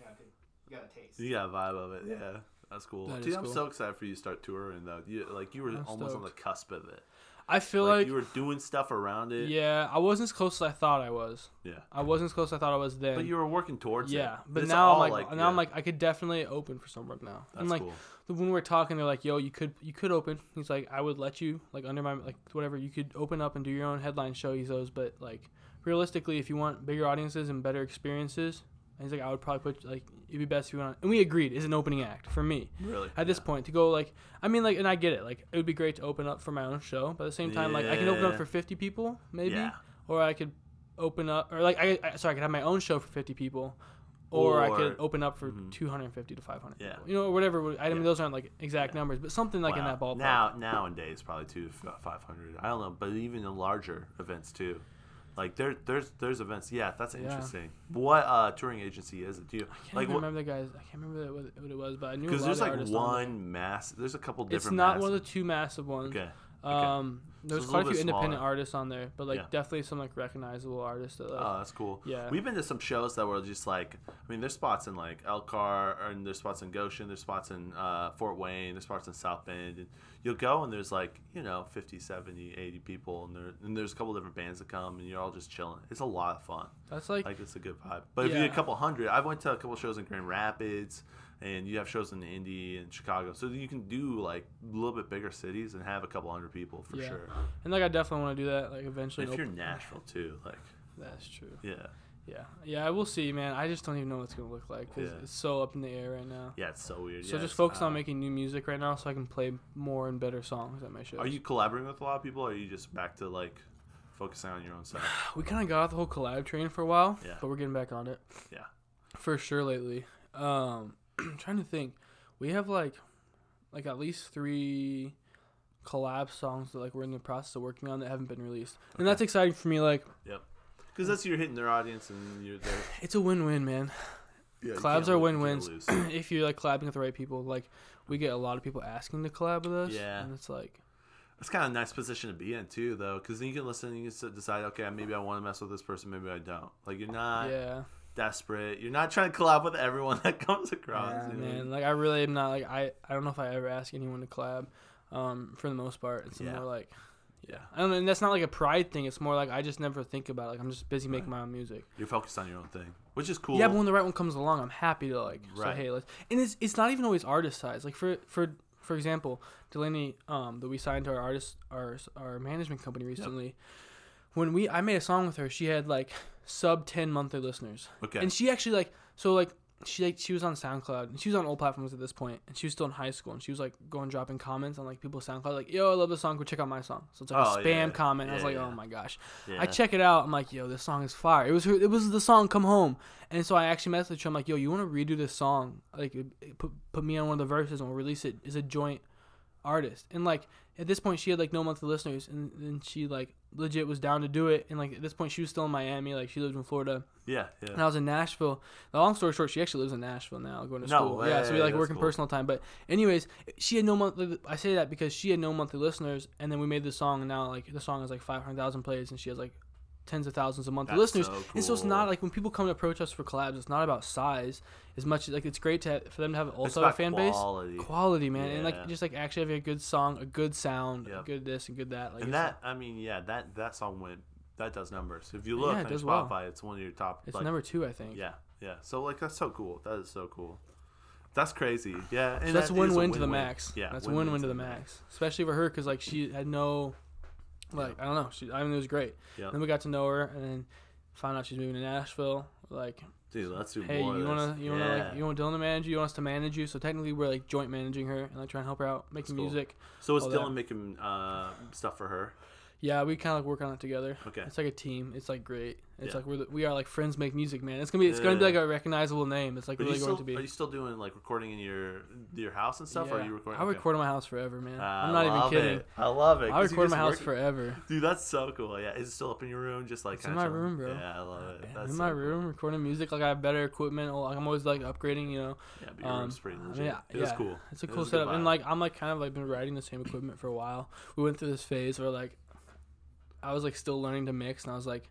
you got a taste. You got a vibe of it. Yeah, that's cool. That Dude, I'm cool. so excited for you to start touring though. You like you were I'm almost on the cusp of it. I feel Like, like, you were doing stuff around it. yeah, I wasn't as close as I thought I was. Yeah. I wasn't as close as I thought I was then. But you were working towards it. yeah, but It's now I'm all, like, now yeah, I'm like I could definitely open for some work now. that's and like cool. when we're talking, they're like, "Yo, you could you could open." He's like, "I would let you like under my like whatever you could open up and do your own headline show." He goes, "But like realistically, if you want bigger audiences and better experiences." And he's like, I would probably put like it'd be best if you went on, and we agreed is an opening act for me Really. at this yeah. point to go like I mean like and I get it like it would be great to open up for my own show but at the same time like I can open up for 50 people maybe Yeah. or I could open up or like I, I sorry I could have my own show for 50 people or, I could open up for Mhm. 250 to 500 Yeah. people. you know or whatever I mean Yeah. those aren't like exact Yeah. numbers but something like in that ballpark Now nowadays probably two five hundred. I don't know, but even the larger events too. Like there, there's there's events. Yeah, that's Yeah. interesting. What uh, touring agency is it? Do you I can't like what? remember the guys I can't remember what, what it was but I knew Because a there's like artists on one mass. There's a couple different. it's not one of the two massive ones Okay. um there's quite a few independent smaller. artists on there but like Yeah. definitely some like recognizable artists that like Oh, that's cool. Yeah. We've been to some shows that were just like, I mean, there's spots in like Elkhart, and there's spots in Goshen, there's spots in uh, Fort Wayne, there's spots in South Bend. And you'll go and there's like, you know, 50, 70, 80 people, and, there, and there's a couple different bands that come, and you're all just chilling. It's a lot of fun. that's like Like, it's a good vibe. But if you get a couple hundred, I went to a couple shows in Grand Rapids, and you have shows in Indy and Chicago. So you can do like a little bit bigger cities and have a couple hundred people for Yeah. sure. And like I definitely want to do that like eventually. If you're Nashville too, like, That's true. yeah. Yeah, yeah. I will see, man. I just don't even know what it's gonna look like because Yeah. it's so up in the air right now. Yeah, it's so weird. So yeah, just focus uh, on making new music right now, so I can play more and better songs at my shows. Are you collaborating with a lot of people, or are you just back to like focusing on your own stuff? We kind of got off the whole collab train for a while, Yeah. but we're getting back on it. Yeah. For sure lately. Um, I'm trying to think. We have like, like at least three, collab songs that like we're in the process of working on that haven't been released, and that's exciting for me. Like yep, Because that's you're hitting their audience and you're there. it's a win-win, man. Yeah, Collabs are lose- you can't win-wins. lose. if you're like collabing with the right people, like we get a lot of people asking to collab with us. Yeah. and it's like That's kind of a nice position to be in too, though, because then you can listen and you can decide, okay, maybe I want to mess with this person, maybe I don't. Like you're not yeah, desperate. You're not trying to collab with everyone that comes across. yeah, man. Like I really am not like I. I don't know if I ever ask anyone to collab. Um, for the most part, it's Yeah. more like. Yeah, I don't know, and that's not like a pride thing. It's more like I just never think about. It. Like I'm just busy making my own music. You're focused on your own thing, which is cool. Yeah, but when the right one comes along, I'm happy to like Right. say, hey, let's. And it's it's not even always artist size. Like for for for example, Delaney, um, that we signed to our artist our our management company recently. When we I made a song with her, she had like sub ten monthly listeners, okay. and she actually like so like she like she was on SoundCloud and she was on old platforms at this point, and she was still in high school, and she was like going dropping comments on like people's SoundCloud, like yo, I love this song, go check out my song. So it's like Oh, a spam yeah. comment. I was like, yeah. oh my gosh. yeah. I check it out. I'm like, yo, this song is fire. It was her. It was the song "Come Home," and so I actually messaged her. I'm like, yo, you want to redo this song? Like, put put me on one of the verses and we'll release it as a joint artist. And like at this point, she had like no monthly listeners, and then she like legit was down to do it. And like at this point, she was still in Miami. Like she lived in Florida, yeah, and. I was in Nashville. The long story short, she actually lives in Nashville now, going to No school. yeah, so we way, like working cool. personal time. But anyways, she had no monthly. I say that because she had no monthly listeners, and then we made the song, and now like the song has like five hundred thousand plays, and she has like tens of thousands of monthly That's listeners. so And so it's not like when people come to approach us for collabs, it's not about size as much. Like it's great to have, for them to have It's also a fan quality. base, quality, man, and like just like actually having a good song, a good sound, a good this and good that. Like and that, I mean, yeah, that that song went. That does numbers. If you look Yeah, it on Spotify, well. it's one of your top. it's like, number two, I think. Yeah, yeah. So like that's so cool. That is so cool. That's crazy. Yeah, and So that's that a win-win to the max. Yeah, that's win-win to the max, especially for her because like she had no, like I don't know. She I mean it was great. Yeah, Then we got to know her and then found out she's moving to Nashville. Like, dude, let's do hey, more. you wanna you wanna Yeah. like you want Dylan to manage you? You want us to manage you? So technically we're like joint managing her and like trying to help her out making cool. music. So is all that. Dylan making uh, stuff for her? Yeah, we kind of like work on it together. Okay. It's like a team. It's like great. It's Yeah. like we're the, we are like friends make music, man. It's gonna be it's gonna be Yeah. like a recognizable name. It's like Are really you going to be. are you still doing like recording in your your house and stuff? Or are Yeah. you recording? I okay. record in my house forever, man. I I'm not even love kidding. it. I love it. I 'cause you record in my just house work- forever. Dude, that's so cool. Yeah, is it still up in your room? Just like It's in kinda my chilling? room, bro. Yeah, I love it. Man, That's in so my cool. room recording music. Like I have better equipment. Like I'm always like upgrading. You know, Yeah, but your Um, room's pretty I legit. yeah, It was yeah, cool. it's a It cool was good setup. And vibe. like I'm like kind of like been riding the same equipment for a while. We went through this phase where like I was like still learning to mix, and I was like.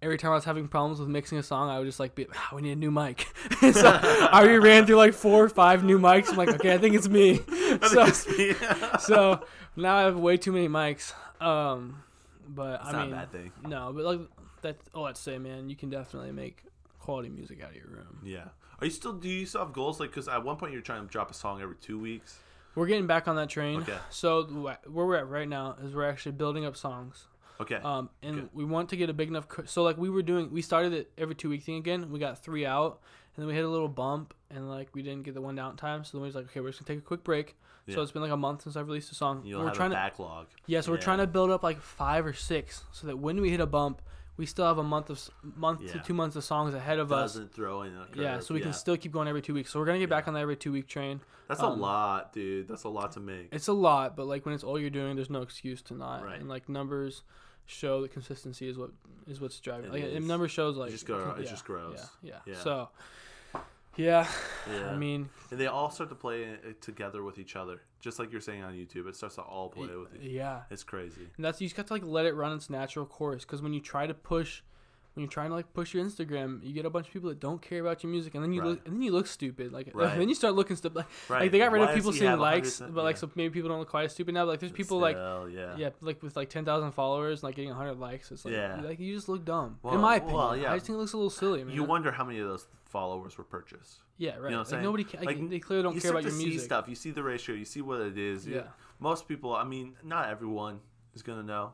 Every time I was having problems with mixing a song, I would just like be, ah, we need a new mic. so I already ran through like four or five new mics. I'm like, okay, I think it's me. So, it's me. so now I have way too many mics. Um, but It's I not mean, a bad thing. no, but like that. All I'd say, man, you can definitely make quality music out of your room. Yeah. Are you still? Do you still have goals? Like, because at one point you're trying to drop a song every two weeks. We're getting back on that train. Okay. So where we're at right now is we're actually building up songs. Okay. Um, and Good. we want to get a big enough. So like we were doing, we started it every two week thing again. We got three out, and then we hit a little bump, and like we didn't get the one down time. So then we was like, okay, we're just gonna take a quick break. Yeah. So it's been like a month since I've released a song. You'll we're have trying a to, backlog. yeah. So we're trying to build up like five or six, so that when we hit a bump, we still have a month of month to two months of songs ahead of us. Doesn't throw in. Yeah, so we yeah. can still keep going every two weeks. So we're gonna get back on that every two week train. That's um, a lot, dude. That's a lot to make. It's a lot, but like when it's all you're doing, there's no excuse to not. Right. And like numbers show that consistency is what is what's driving. It like is. and numbers shows like just grow- it yeah, just grows. Yeah, yeah. Yeah. So yeah, yeah. I mean, and they all start to play uh, together with each other, just like you're saying on YouTube. It starts to all play with. Each. yeah. It's crazy. And that's you just got to like let it run its natural course. Because when you try to push, when you're trying to like push your Instagram, you get a bunch of people that don't care about your music, and then you Right. look, and then you look stupid. Like Right. then you start looking stupid. Like, Right. like they got rid Why of people seeing likes, 100%? but like Yeah. so maybe people don't look quite as stupid now. But like there's people like yeah. Yeah, like with like ten thousand followers, like getting hundred likes, it's like, Yeah. like you just look dumb. Well- in my opinion, well, yeah. I just think it looks a little silly, man. You wonder how many of those followers were purchased. yeah, right. You know what I'm like saying? nobody, ca- like, Like, they clearly don't care about your music. stuff. You see the ratio. You see what it is. Yeah, Most people. I mean, not everyone is gonna know,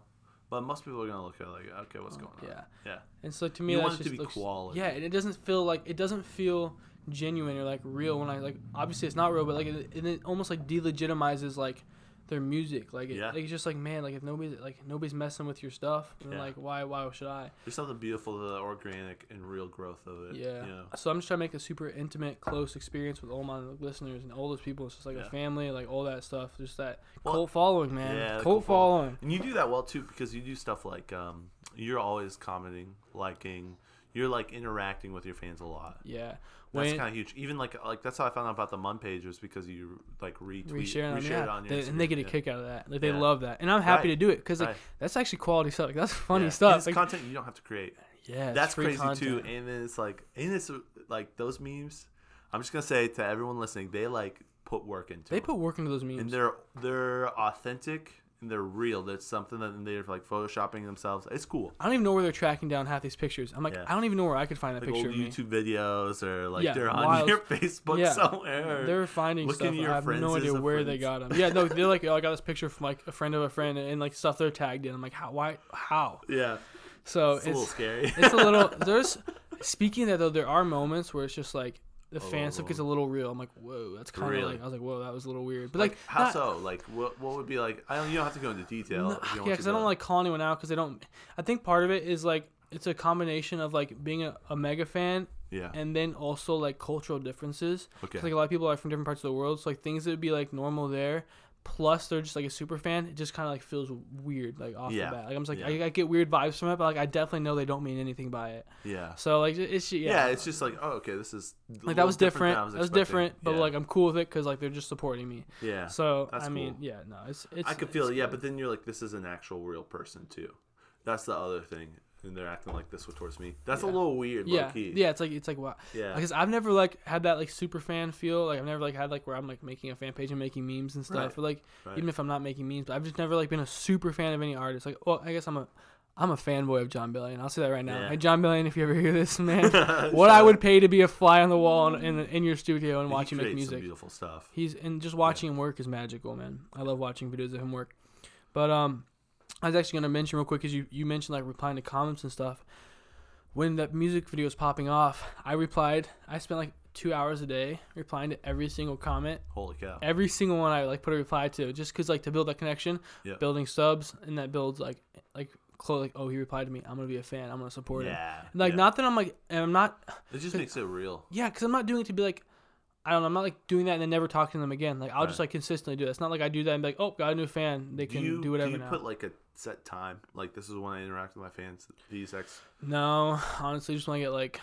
but most people are gonna look at it like, okay, what's going on? yeah. Yeah. And so to me, You want it to be looks, quality. Yeah, and it doesn't feel like it doesn't feel genuine or like real when I like. Obviously, it's not real, but like it, it almost like delegitimizes like their music. Like, it, Yeah. like it's just like man, like if nobody's like nobody's messing with your stuff, then Yeah. like why why should I? There's something beautiful to the organic and real growth of it. Yeah. You know? So I'm just trying to make a super intimate, close experience with all my listeners and all those people. It's just like Yeah. a family, like all that stuff. Just that Well, cult following, man. yeah, cult, cult follow- following. And you do that well too because you do stuff like um, you're always commenting, liking, you're like interacting with your fans a lot. Yeah. That's kind of huge. Even like uh, like that's how I found out about the Munn page was because you like retweet, them, reshared yeah. it on your They- and they get a yeah. kick out of that. Like they Yeah. love that, and I'm happy Right. to do it because like Right. that's actually quality stuff. Like that's funny. Stuff. It's Like, content you don't have to create. yeah, That's crazy content. too. And then it's like, and it's like those memes. I'm just gonna say to everyone listening, they like put work into. They them. put work into those memes. and they're they're authentic they're real. That's something that they're like photoshopping themselves. It's cool. I don't even know where they're tracking down half these pictures. I'm like, Yeah. I don't even know where I could find that Like picture old. YouTube videos or like Yeah, they're on wild- your Facebook yeah. somewhere. They're finding stuff. your I have friends no idea where they got them. Yeah, no, they're like, oh, I got this picture from like a friend of a friend, and like stuff they're tagged in. I'm like, how? Why? How? yeah, So it's a little scary. it's a little. There's speaking of that though, there are moments where it's just like the fan stuff Oh. gets a oh. little real. I'm like, whoa, that's kind of Really? like I was like, whoa, that was a little weird. But like, like, how not- so? Like what what would be like? I don't. You don't have to go into detail. No, yeah, because I don't like call anyone out because they don't. I think part of it is like it's a combination of like being a, a mega fan Yeah. and then also like cultural differences. okay. like a lot of people are from different parts of the world, so like things that would be like normal there, plus they're just like a super fan. It just kind of like feels weird like off Yeah, the bat. Like I'm just like yeah. I, I get weird vibes from it, but like I definitely know they don't mean anything by it. yeah. So like it's yeah, Yeah. It's just like oh okay, this is like that was different. than I that was different, but Yeah. like I'm cool with it because like they're just supporting me. yeah. So That's I mean, cool. yeah, no, it's it's. I could feel it, yeah, but then you're like, this is an actual real person too. That's the other thing, and they're acting like this towards me. That's a little weird, yeah, low key. yeah, it's like it's like wow. yeah, Because I've never like had that like super fan feel. Like I've never like had like where I'm like making a fan page and making memes and stuff. Right. But like Right. even if I'm not making memes, but I've just never like been a super fan of any artist. Like, well, I guess I'm a I'm a fanboy of Jon Bellion. I'll say that right now. Yeah. Hey, Jon Bellion, if you ever hear this, man, what I would pay to be a fly on the wall in in, in your studio and He watch you make music. beautiful stuff. He's and just watching him work is magical, man. I love watching videos of him work. But um, I was actually gonna mention real quick because you you mentioned like replying to comments and stuff. When that music video was popping off, I replied. I spent like two hours a day replying to every single comment, Holy cow! every single one I like put a reply to, just because like to build that connection, Yeah. building subs, and that builds like like close like oh he replied to me, I'm gonna be a fan, I'm gonna support him. Yeah, Like yeah. not that I'm like and I'm not It just makes it real. yeah, because I'm not doing it to be like, I don't know, I'm not like doing that and then never talking to them again. Like I'll just like consistently do that. It's not like I do that and be like, oh, got a new fan. They can do, you, whatever Do you now. put like a set time? Like this is when I interact with my fans. These X. no, honestly, just want to get like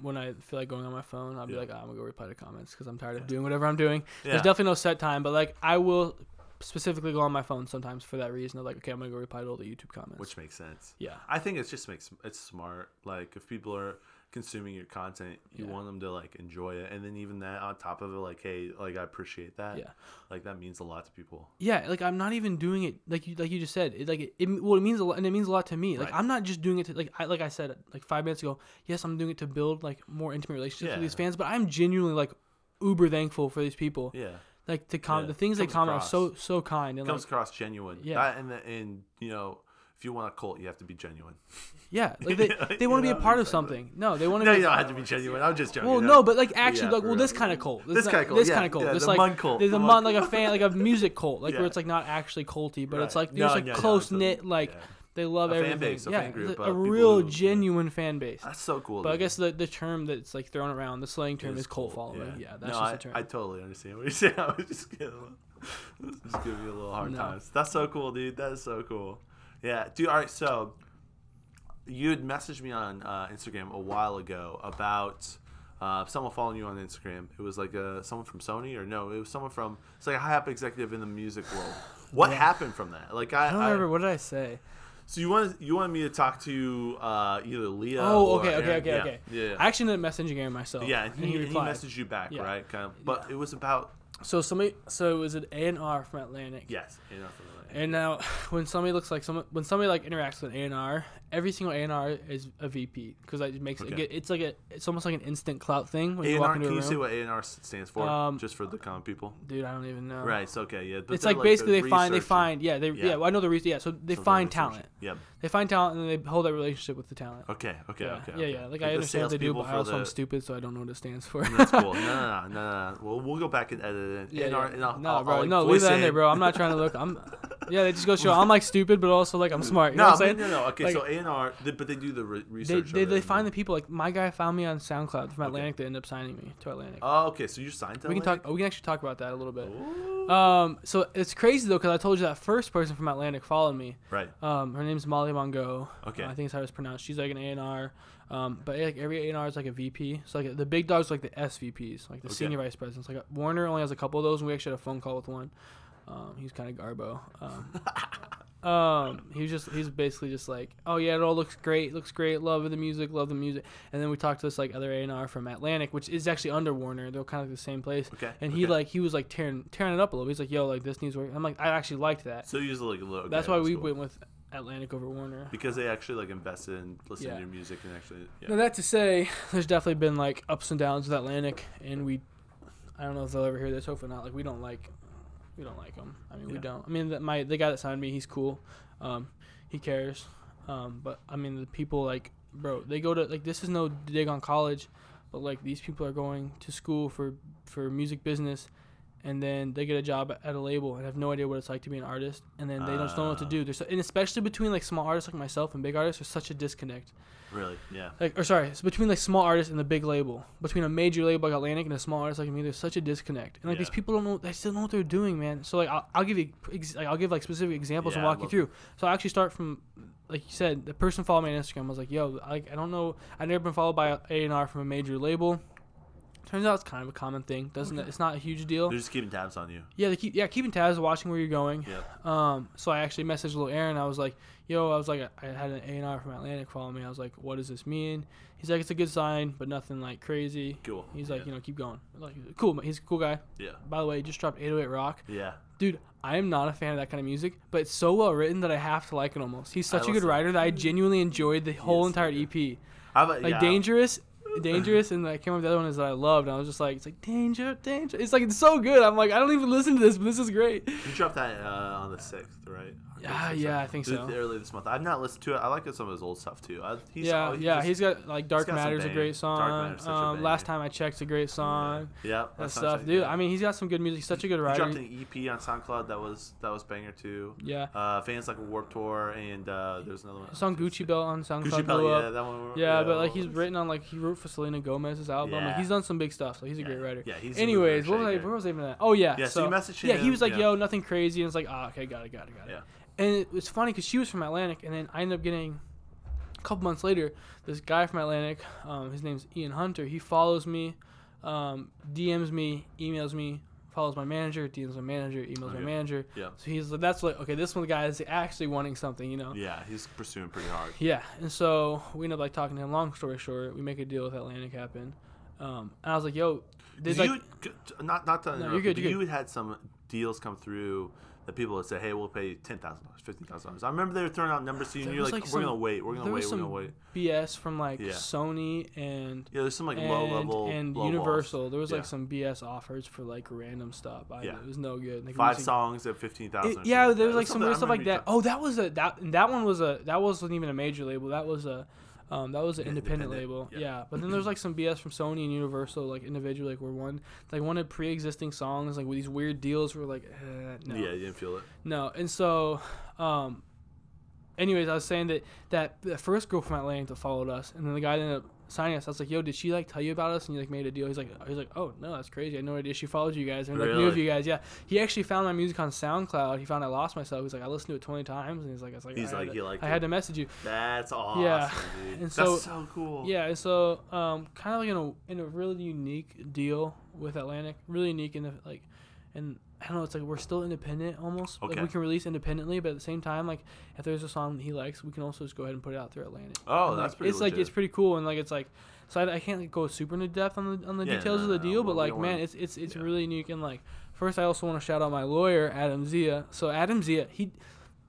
when I feel like going on my phone, I'll be Yeah. like, oh, I'm gonna go reply to comments because I'm tired of doing whatever I'm doing. Yeah. There's definitely no set time, but like I will specifically go on my phone sometimes for that reason of like, okay, I'm gonna go reply to all the YouTube comments. which makes sense. yeah, I think it just makes it's smart. Like if people are consuming your content, you Yeah. want them to like enjoy it, and then even that on top of it, like hey, like I appreciate that. Yeah. like that means a lot to people. Yeah, like I'm not even doing it like you like you just said. It, like it, it well it means a lot and it means a lot to me. Like Right. I'm not just doing it to like I like I said like 5 minutes ago. Yes, I'm doing it to build like more intimate relationships with these fans, but I'm genuinely like uber thankful for these people. Yeah, Like to com Yeah. the things they comment are so so kind and comes like across genuine. Yeah. that and the, and you know. If you want a cult, you have to be genuine. yeah, like they, they want to be a part of something. No, they want to No, be you don't have to be genuine. I'm just joking. Well, no, but like actually, like well, this kind of cult. This not- kinda cult, This kind of cult. this like cult, There's the a Munn mon like a fan like a music cult, like where it's like not actually culty, but it's like there's like close knit, like they love A fan everything. base, a yeah, fan group a, a real who- yeah. genuine fan base. That's so cool. But I guess the, the term that's like thrown around, the slang term is cult following. Yeah, that's no, just I, a term. I totally understand what you're saying. I was just giving, just giving you a little hard No. times. That's so cool, dude. That is so cool. Yeah, dude. All right, so you had messaged me on uh, Instagram a while ago about uh, someone following you on Instagram. It was like uh, someone from Sony, or no, it was someone from it's like a high up executive in the music world. What happened from that? Like I, I don't I- remember what did I say. so you want you wanted me to talk to uh, either Leah. Oh, or okay, okay, okay, yeah. okay. Yeah, yeah. I actually ended up messaging Aaron myself. yeah, and he, and he replied. messaged you back, Yeah. right? Kind of, but it was about So somebody, so it was an A and R from Atlantic. yes, A and R from that. And now, when somebody looks like someone, when somebody like interacts with A and R, every single A and R is a VP because it makes Okay. it, it's like a it's almost like an instant clout thing when you A&R, walk can into a you room. say what A&R stands for? Um, just for the common people. Dude, I don't even know. Right. So okay, yeah. It's they're like basically they find they find yeah they Yeah. yeah, well, I know the reason yeah so they find talent. Yep. They find talent and they hold that relationship with the talent. Okay. Okay. yeah. Okay. yeah, okay. yeah. Like Like I the understand what they do, but I also I'm stupid, so I don't know what it stands for. That's cool. No, no, no, no, no, no. Well, we'll go back and edit it. Yeah, and yeah. Our, and I'll, no, I'll, bro, I'll, like, no, leave that in there, bro. I'm not trying to look. I'm, yeah, they just go show I'm like stupid, but also like I'm smart. You know No, what I'm saying? no, no. Okay, Like, so A and R, but they do the re- research. they, it they find the people like my guy found me on SoundCloud from Atlantic. They end up signing me to Atlantic. Oh, okay. So you're signed to we can Atlantic? talk. We can actually talk about that a little bit. Ooh. Um, so it's crazy though because I told you that first person from Atlantic followed me. Right. Um, her name's Molly Mongo. Okay. Uh, I think it's how it's pronounced. She's like an A and R. Um, but like every A and R is like a VP. So like the big dogs are like the SVPs, like the Okay. senior vice presidents. Like Warner only has a couple of those, and we actually had a phone call with one. Um, he's kind of garbo. Um, um, he was just he's basically just like, oh yeah, it all looks great, looks great, love the music, love the music. And then we talked to this like other A and R from Atlantic, which is actually under Warner. They're kind of like the same place. Okay. And he okay. like he was like tearing tearing it up a little. He's like, yo, like this needs work. I'm like, I actually liked that. So just like a little. That's why that's we cool. went with Atlantic over Warner. because they actually like invested in listening Yeah. to your music and actually. Yeah. Now that to say, there's definitely been like ups and downs with Atlantic, and we, I don't know if they'll ever hear this. Hopefully not. Like we don't like, we don't like them. I mean, we don't. I mean, the, my the guy that signed me, he's cool. Um, he cares. Um, but I mean, the people like, bro, they go to like this is no dig on college, but like these people are going to school for for music business. And then they get a job at a label and have no idea what it's like to be an artist. And then they just don't know what to Ah. do. There's, and especially between like small artists like myself and big artists, there's such a disconnect Really. Yeah. like or sorry, it's between like small artists and the big label. Between a major label like Atlantic and a small artist like me, there's such a disconnect. And like these people don't know, they still know what they're doing, man. So like I'll, I'll give you, ex- like, I'll give like specific examples and Yeah, I walk you through. So I actually start from, like you said, the person followed me on Instagram. I was like, yo, like I don't know, I've never been followed by A and R from a major label. Turns out it's kind of a common thing. Doesn't it? It's not a huge deal. They're just keeping tabs on you. Yeah, they keep yeah keeping tabs, watching where you're going. Yep. Um, so I actually messaged Lil Aaron. I was like, "Yo," I was like, I had an A and R from Atlantic follow me. I was like, "What does this mean?" He's like, "It's a good sign, but nothing like crazy." Cool. He's like, yeah. "You know, keep going." Like, cool. He's a cool guy. Yeah. By the way, he just dropped 808 Rock. Yeah. Dude, I am not a fan of that kind of music, but it's so well written that I have to like it almost. He's such a good writer that I genuinely enjoyed the whole is entire good. EP. How about Like yeah. Dangerous, Dangerous, and I can't remember the other one is that I loved. And I was just like, it's like Danger, Danger. It's like it's so good. I'm like, I don't even listen to this, but this is great. You dropped that uh, on the sixth, right? Yeah, yeah, I think Th- so. Early this month. I've not listened to it. I like some of his old stuff too. I, he's, yeah, oh, he yeah, just- he's got like Dark got some Matter's a bang- great Dark song. Matter's a Um, last time I checked, a great song. Yeah, That that stuff, sounds dude. like- I mean, he's got some good music. He's such a good writer. He writer. dropped an EP on SoundCloud that was that was banger too. Yeah, Uh, fans like a Warp Tour and uh, there's another one. song Gucci Belt on SoundCloud Gucci blew Belt, up. yeah, that one. Yeah, but like he's written on like he wrote for Selena Gomez's album. Like Yeah. he's done some big stuff. So he's a great writer. Yeah, he's Anyways, what was I? shaker. Where was I even at? Oh yeah. Yeah, so you messaged him. Yeah, he was like, "Yo, nothing crazy," and it's like, "Ah, okay, got it, got it, got it." And it was funny because she was from Atlantic, and then I ended up getting a couple months later this guy from Atlantic. Um, his name's Ian Hunter. He follows me, um, DMs me, emails me, follows my manager, DMs my manager, emails my manager. Yeah. So he's like, that's like, okay, this one guy is actually wanting something, you know. Yeah, he's pursuing pretty hard. Yeah, and so we end up like talking to him. Long story short, we make a deal with Atlantic happen, um, and I was like, "Yo, Did like, you not not to you're good, you're you had some deals come through that people would say, "Hey, we'll pay you ten thousand dollars, fifteen thousand dollars." I remember they were throwing out numbers to you, and you're like, like, "We're some- gonna wait, we're gonna wait, we're gonna wait." BS from like Yeah. Sony and Yeah, there's some like and, low level and low. Universal. There was Yeah. like some BS offers for like random stuff. I, Yeah. it was no good. Like, five music- songs at fifteen thousand. Yeah, there was like some weird stuff like that. Oh, that was a that that one was a that wasn't even a major label. That was a um, that was an independent, independent, label. yeah. Yeah. but then there's like some BS from Sony and Universal, like individually, like where one like wanted pre-existing songs, like with these weird deals. Were like, eh, no, Yeah, you didn't feel it. no. And so, um, anyways, I was saying that that the first girl from Atlantic followed us, and then the guy ended up signing us. I was like, "Yo, did she like tell you about us?" And you like made a deal. He's like, "He's like, oh no, that's crazy. I had no idea she followed you guys and like knew of you guys." Yeah, he actually found my music on SoundCloud. He found I lost myself. He's like, "I listened to it 20 times," and he's like, "I was like, He's I like, had he to, liked I it. had to message you." That's awesome, Yeah, dude. and so- That's so cool. Yeah, and so um, kind of like in a in a really unique deal with Atlantic, really unique in the like, and I don't know, it's like we're still independent almost. Like Okay. we can release independently, but at the same time, like if there's a song that he likes, we can also just go ahead and put it out through Atlantic. Oh, And, that's like, pretty It's like it's pretty cool, and like it's like, so I, I can't like, go super into depth on the on the Yeah, details no, of the no, deal, well, but like man, it's it's it's yeah. really unique and like first I also want to shout out my lawyer Adam Zia. So Adam Zia, he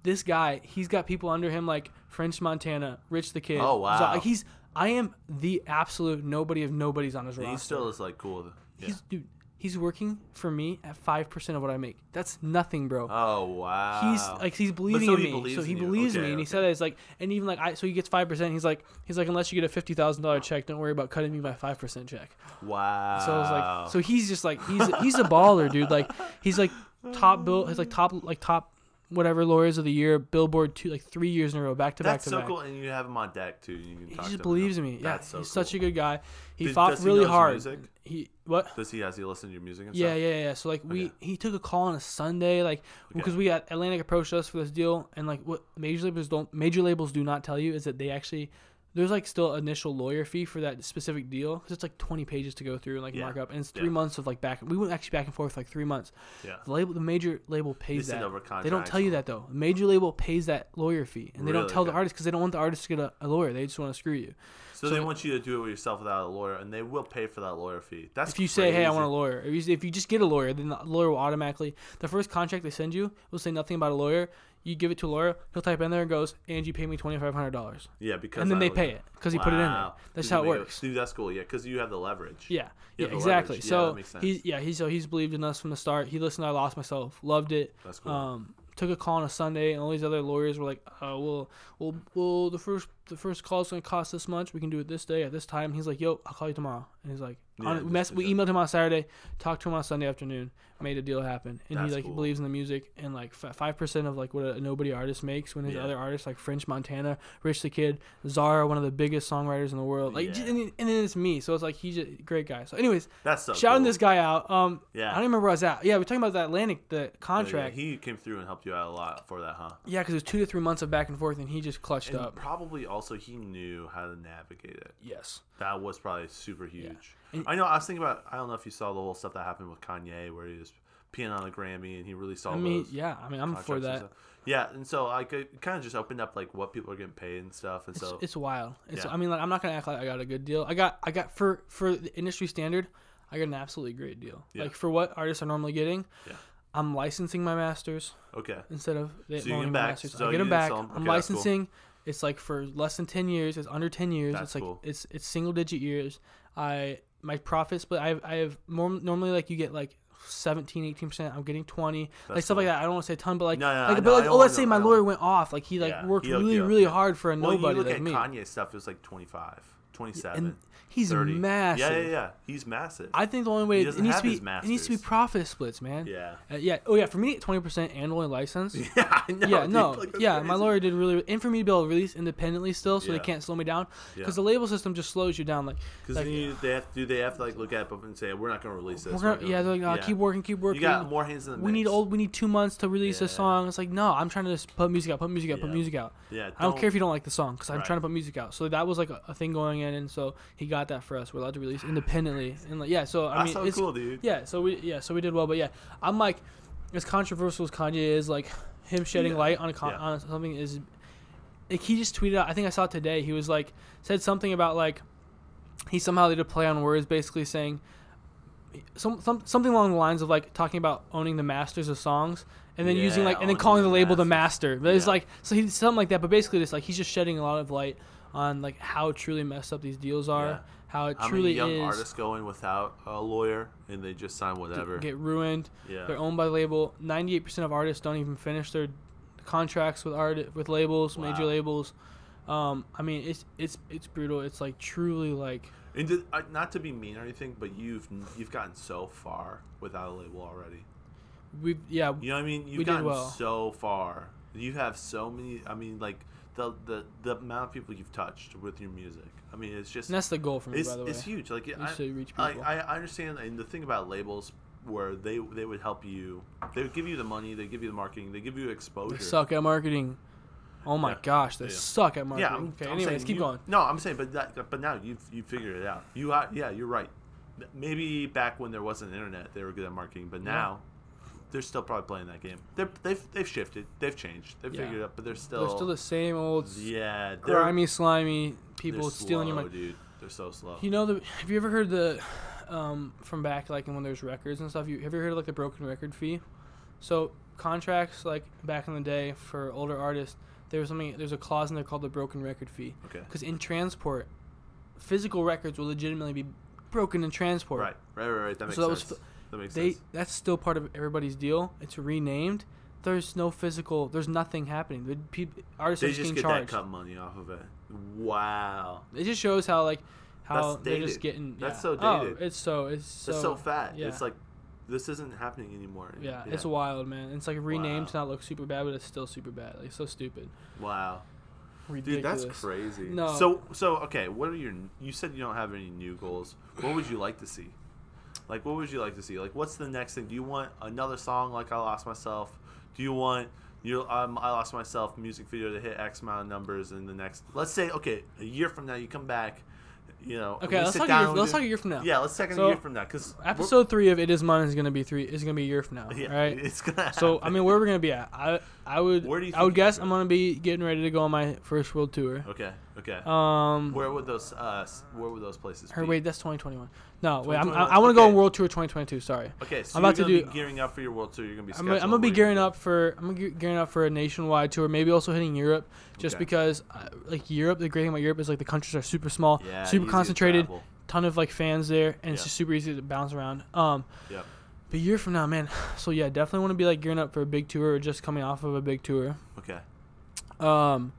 this guy, he's got people under him like French Montana, Rich the Kid. Oh, So, wow. like, he's I am the absolute nobody of nobodies on his And roster. he still is like cool. Yeah. He's dude. He's working for me at five percent of what I make. That's nothing, bro. oh wow. He's like he's believing so in he me, so he in believes Okay, me, and he said that it's like, and even like I, so he gets five percent. He's like, he's like, unless you get a fifty thousand dollar check, don't worry about cutting me my five percent check. wow. So I was like, so he's just like, he's he's a baller, dude. Like he's like top bill, he's like top like top whatever lawyers of the year, Billboard two like three years in a row, back to back that's to so back. cool, and you have him on deck too. You can He just believes in me. Yeah, That's so he's such a good guy. He Did- fought he really know hard. music? He what? Does he has he listened to your music and Yeah, stuff? yeah, yeah. So like we Okay. he took a call on a Sunday, like because we got Atlantic approached us for this deal, and like what major labels don't major labels do not tell you is that they actually there's like still initial lawyer fee for that specific deal because it's like 20 pages to go through and like Yeah. mark up, and it's three Yeah. months of like back. We went actually back and forth for like three months. Yeah. The label, the major label pays send that. They don't tell you that though. The major label pays that lawyer fee, and they don't Really? tell the artist because they don't want the artist to get a, a lawyer. They just want to screw you. So, So- they want you to do it yourself without a lawyer, and they will pay for that lawyer fee. That's if you say, "Hey, I want a lawyer," if you, if you just get a lawyer, then the lawyer will automatically the first contract they send you will say nothing about a lawyer. You give it to a lawyer, he'll type in there and goes, "Angie, pay me twenty five hundred dollars," Yeah, because and then I they pay it because he put it in there. Wow. That's how it works. Dude, that's cool. Yeah, because you have the leverage. Yeah, yeah, exactly. leverage. Yeah, so that makes sense. he's yeah he's so he's believed in us from the start. He listened. to I lost myself. Loved it. That's cool. Um, took a call on a Sunday, and all these other lawyers were like, "Oh, well, well, well, the first the first call's gonna cost this much. We can do it this day at this time." He's like, "Yo, I'll call you tomorrow." And he's like, Yeah, on, we, mess, we emailed him on Saturday, talked to him on Sunday afternoon, made a deal happen, and That's he like cool. believes in the music and like five percent of like what a nobody artist makes when his Yeah. other artists like French Montana, Rich the Kid, Zara, one of the biggest songwriters in the world, like, Yeah. and, and then it's me, so it's like he's a great guy. So, anyways, that's so shouting cool. this guy out. Um, Yeah. I don't remember where I was at. Yeah, we're talking about the Atlantic, the Oh, yeah, contract. he came through and helped you out a lot for that, huh? Yeah, because it was two to three months of back and forth, and he just clutched And up. probably also he knew how to navigate it. Yes. That was probably super huge. And- I know. I was thinking about. I don't know if you saw the whole stuff that happened with Kanye, where he was peeing on a Grammy, and he really saw I mean, those. yeah. I mean, I'm for contracts and that. Yeah, and so like it kind of just opened up like what people are getting paid and stuff, and It's, so it's wild. It's. Yeah. I mean, like, I'm not gonna act like I got a good deal. I got. I got for for the industry standard. I got an absolutely great deal. Yeah. Like for what artists are normally getting. Yeah. I'm licensing my masters okay. instead of they So you get my back. masters. So I get them back. I'm Okay, that's cool. licensing. It's like for less than ten years. It's under ten years. That's it's like cool. it's it's single digit years. I my profit split. I have, I have more normally like you get like 17 18 percent. I'm getting 20 like That's stuff like that. I don't want to say a ton but like, No, no, like know, but like oh let's say my lawyer went off. Like he like Yeah, worked he really really hard for a Well, nobody you look like at me. Kanye stuff. It was like 25, 27. and he's 30. massive Yeah, yeah, yeah. He's massive. i think the only way He it, needs to be it needs to be profit splits man yeah. uh, yeah oh yeah for me 20% annually license Yeah, I know. yeah, dude, no, like, yeah. My lawyer did really, and for me to be able to release independently still, so Yeah. they can't slow me down, Yeah. because the label system just slows you down. Like, Because like, you, they have to do they have to like look at it and say we're not going to release this. we're we're gonna, yeah, they're like, uh, yeah. keep working, keep working. You got more hands the we need old, we need two months to release a song. It's like, no, I'm trying to just put music out, put music out, put music out. Yeah, I don't care if you don't like the song, because I'm Right. trying to put music out. So that was like a, a thing going in, and so he got that for us. We're allowed to release independently, and like, yeah. So I That's mean, so it's cool, dude. yeah. So we, yeah, so we did well, but yeah, I'm like, as controversial as Kanye is, like him shedding Yeah. light on a con- Yeah. on something is like he just tweeted out. I think I saw it today. He was like said something about like he somehow did a play on words, basically saying some, some something along the lines of like talking about owning the masters of songs, and then using like and then calling the the label the master. But it's Yeah. like so he did something like that. But basically, just like he's just shedding a lot of light on like how truly messed up these deals are, Yeah. how it How truly many young is artists go in without a lawyer and they just sign whatever? get ruined. yeah. They're owned by the label. Ninety-eight percent of artists don't even finish their contracts with art with labels, major labels. Um, I mean, it's it's it's brutal. It's like truly like And did, uh, not to be mean or anything, but you've you've gotten so far without a label already. we yeah You know what I mean? You've gotten well. so far. You have so many. I mean, like the the the amount of people you've touched with your music. I mean, it's just and that's the goal for me it's, by the way. it's huge. Like I, I, people. I understand, and the thing about labels where they they would help you. They would give you the money. They give you the marketing. They give you exposure. They suck at marketing. Oh my Yeah. gosh, they Yeah. suck at marketing. Yeah, I'm, okay, I'm anyways, saying keep you- going. No, I'm saying, but that, but now you've you figured it out. You are, yeah, you're right. Maybe back when there wasn't internet, they were good at marketing, but now they're still probably playing that game. They're, they've they've shifted, they've changed, they've Yeah. figured it out, but they're still They're still the same old yeah, they're grimy, slimy people stealing your money. dude. They're so slow. You know the? Have you ever heard the, um, from back like when there's records and stuff? You have you heard of like the broken record fee? So contracts like back in the day for older artists, There's something. There's a clause in there called the broken record fee. Okay. Because in transport, physical records will legitimately be broken in transport. Right. Right. Right. Right. That makes So that was sense. That makes They sense. that's still part of everybody's deal. It's renamed. There's no physical. There's nothing happening. The peop, artists They are just just get charged. that cut money off of it. Wow. It just shows how like how That's they're just getting. That's yeah. so Oh, dated. it's so it's so. That's so fat. yeah. It's like this isn't happening anymore. Yeah, it's wild, man. It's like renamed Wow. to not look super bad, but it's still super bad. Like so stupid. Wow. Ridiculous. Dude, that's crazy. No. So so okay, what are your you said you don't have any new goals. What would you like to see? Like what would you like to see? Like what's the next thing? Do you want another song like I lost myself? Do you want you um, I lost myself music video to hit X amount of numbers in the next let's say okay, a year from now you come back, you know. Okay, let's sit talk. A down year, let's do- talk a year from now. Yeah, let's take a year from now cuz Episode three of It Is Munn is gonna be three. Is gonna be a year from now. yeah, right. it's going to So I mean, where are we're gonna be at? I I would Where do you I would guess gonna I'm gonna be getting ready to go on my first world tour. Okay, okay. Um, where would those uh where would those places or be? wait, that's 2021. No, wait, I'm, I, I want to go on world tour 2022. Sorry. Okay, so I'm you're about to do- be gearing up for your world tour. You're gonna be. I'm gonna, I'm gonna be gearing up for I'm gonna ge- gearing up for a nationwide tour, maybe also hitting Europe, just Okay. because uh, like Europe. The great thing about Europe is like the countries are super small. Yeah, super easy to concentrated, ton of like fans there, and it's just super easy to bounce around. Um, Yep. but a year from now, man. So yeah, definitely want to be like gearing up for a big tour or just coming off of a big tour. Okay. Um,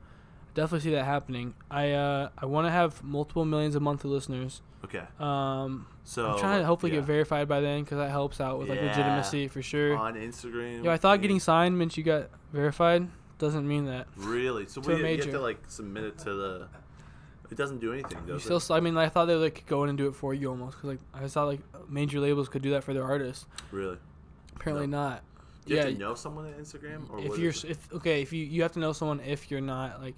definitely see that happening. I uh I want to have multiple millions of monthly listeners. Okay. Um, So I'm trying to hopefully yeah. get verified by then because that helps out with like legitimacy for sure. on Instagram. Yo, I thought yeah. getting signed meant you got verified. Doesn't mean that. really. So we a you have to like submit it to the. It doesn't do anything, You does still, it? I mean, I thought they would like go in and do it for you almost because like I thought like major labels could do that for their artists. Really? Apparently not. Do you yeah, have to know someone at Instagram, or if you're is s- it? if okay if you you have to know someone if you're not like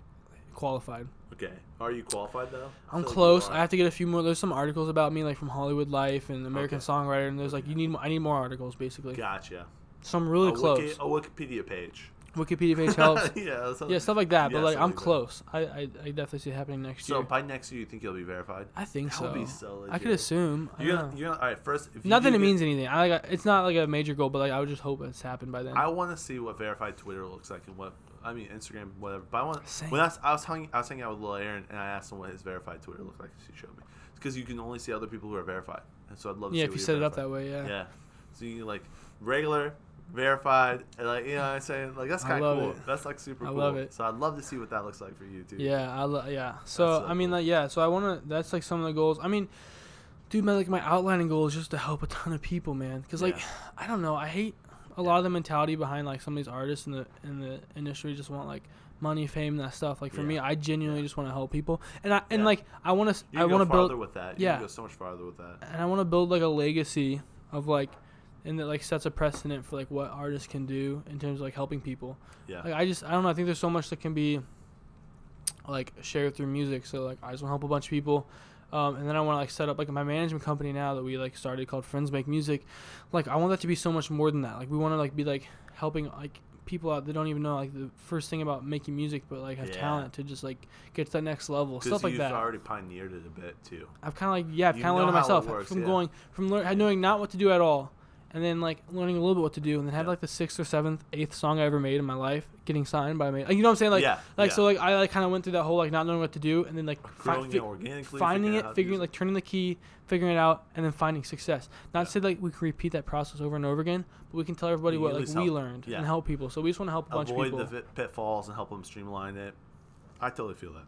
qualified. okay? Are you qualified though? I I'm feel like you close. are. I have to get a few more. There's some articles about me like from Hollywood Life and American Okay. Songwriter, and there's like you need mo- I need more articles basically. Gotcha. So I'm really a close. Wiki, a Wikipedia page. Wikipedia page helps. yeah. that's yeah, stuff like that. Yeah, but like I'm like that. close. I, I I definitely see it happening next year. So year. by next year, you think you'll be verified? I think That so. would be so I could legit. assume. I You're don't gonna, know. you're gonna, all right. First, if you Not that do it get- means anything. I like it's not like a major goal, but like I would just hope it's happened by then. I want to see what verified Twitter looks like and what I mean Instagram, whatever. But I want Same. when I was, I was hanging I was hanging out with Lil Aaron and I asked him what his verified Twitter looked like. She showed me. Because you can only see other people who are verified, and so I'd love to yeah, see if you set it up that way, yeah. Yeah. So you can, like regular, verified, and like you know what I'm saying like that's kind of cool. it. That's like super I cool. love it. So I'd love to see what that looks like for you too. Yeah, I lo- yeah. So, so I mean, cool. like, yeah. So I want to. That's like some of the goals. I mean, dude, my like my outlining goal is just to help a ton of people, man. Cause like, Yeah. I don't know. I hate a lot of the mentality behind like some of these artists in the in the industry just want like money, fame, that stuff. Like for me, I genuinely just want to help people, and I and Yeah. like I want to I want to build with that. You yeah. can go so much farther with that. and I want to build like a legacy of like. And that like sets a precedent for like what artists can do in terms of like helping people. Yeah. Like I just I don't know. I think there's so much that can be like shared through music. So like I just want to help a bunch of people. Um, and then I want to like set up like my management company now that we like started called Friends Make Music. Like I want that to be so much more than that. Like we want to like be like helping like people out that don't even know like the first thing about making music, but like have Yeah. talent to just like get to that next level, stuff like that. you've already pioneered it a bit too. I've kind of like yeah, I've kind of learned it how it myself works, from yeah. going from lear- knowing not what to do at all, and then like learning a little bit what to do, and then had Yeah. like the sixth or seventh, eighth song I ever made in my life, getting signed by me. Like, you know what I'm saying? Like yeah. like yeah. so like I like kind of went through that whole like not knowing what to do, and then like fi- it organically, finding it, figuring use like turning the key, figuring it out, and then finding success. Not Yeah. to say like we can repeat that process over and over again, but we can tell everybody what like least we help- learned and help people. So we just want to help a bunch of avoid people. the pitfalls and help them streamline it. I totally feel that.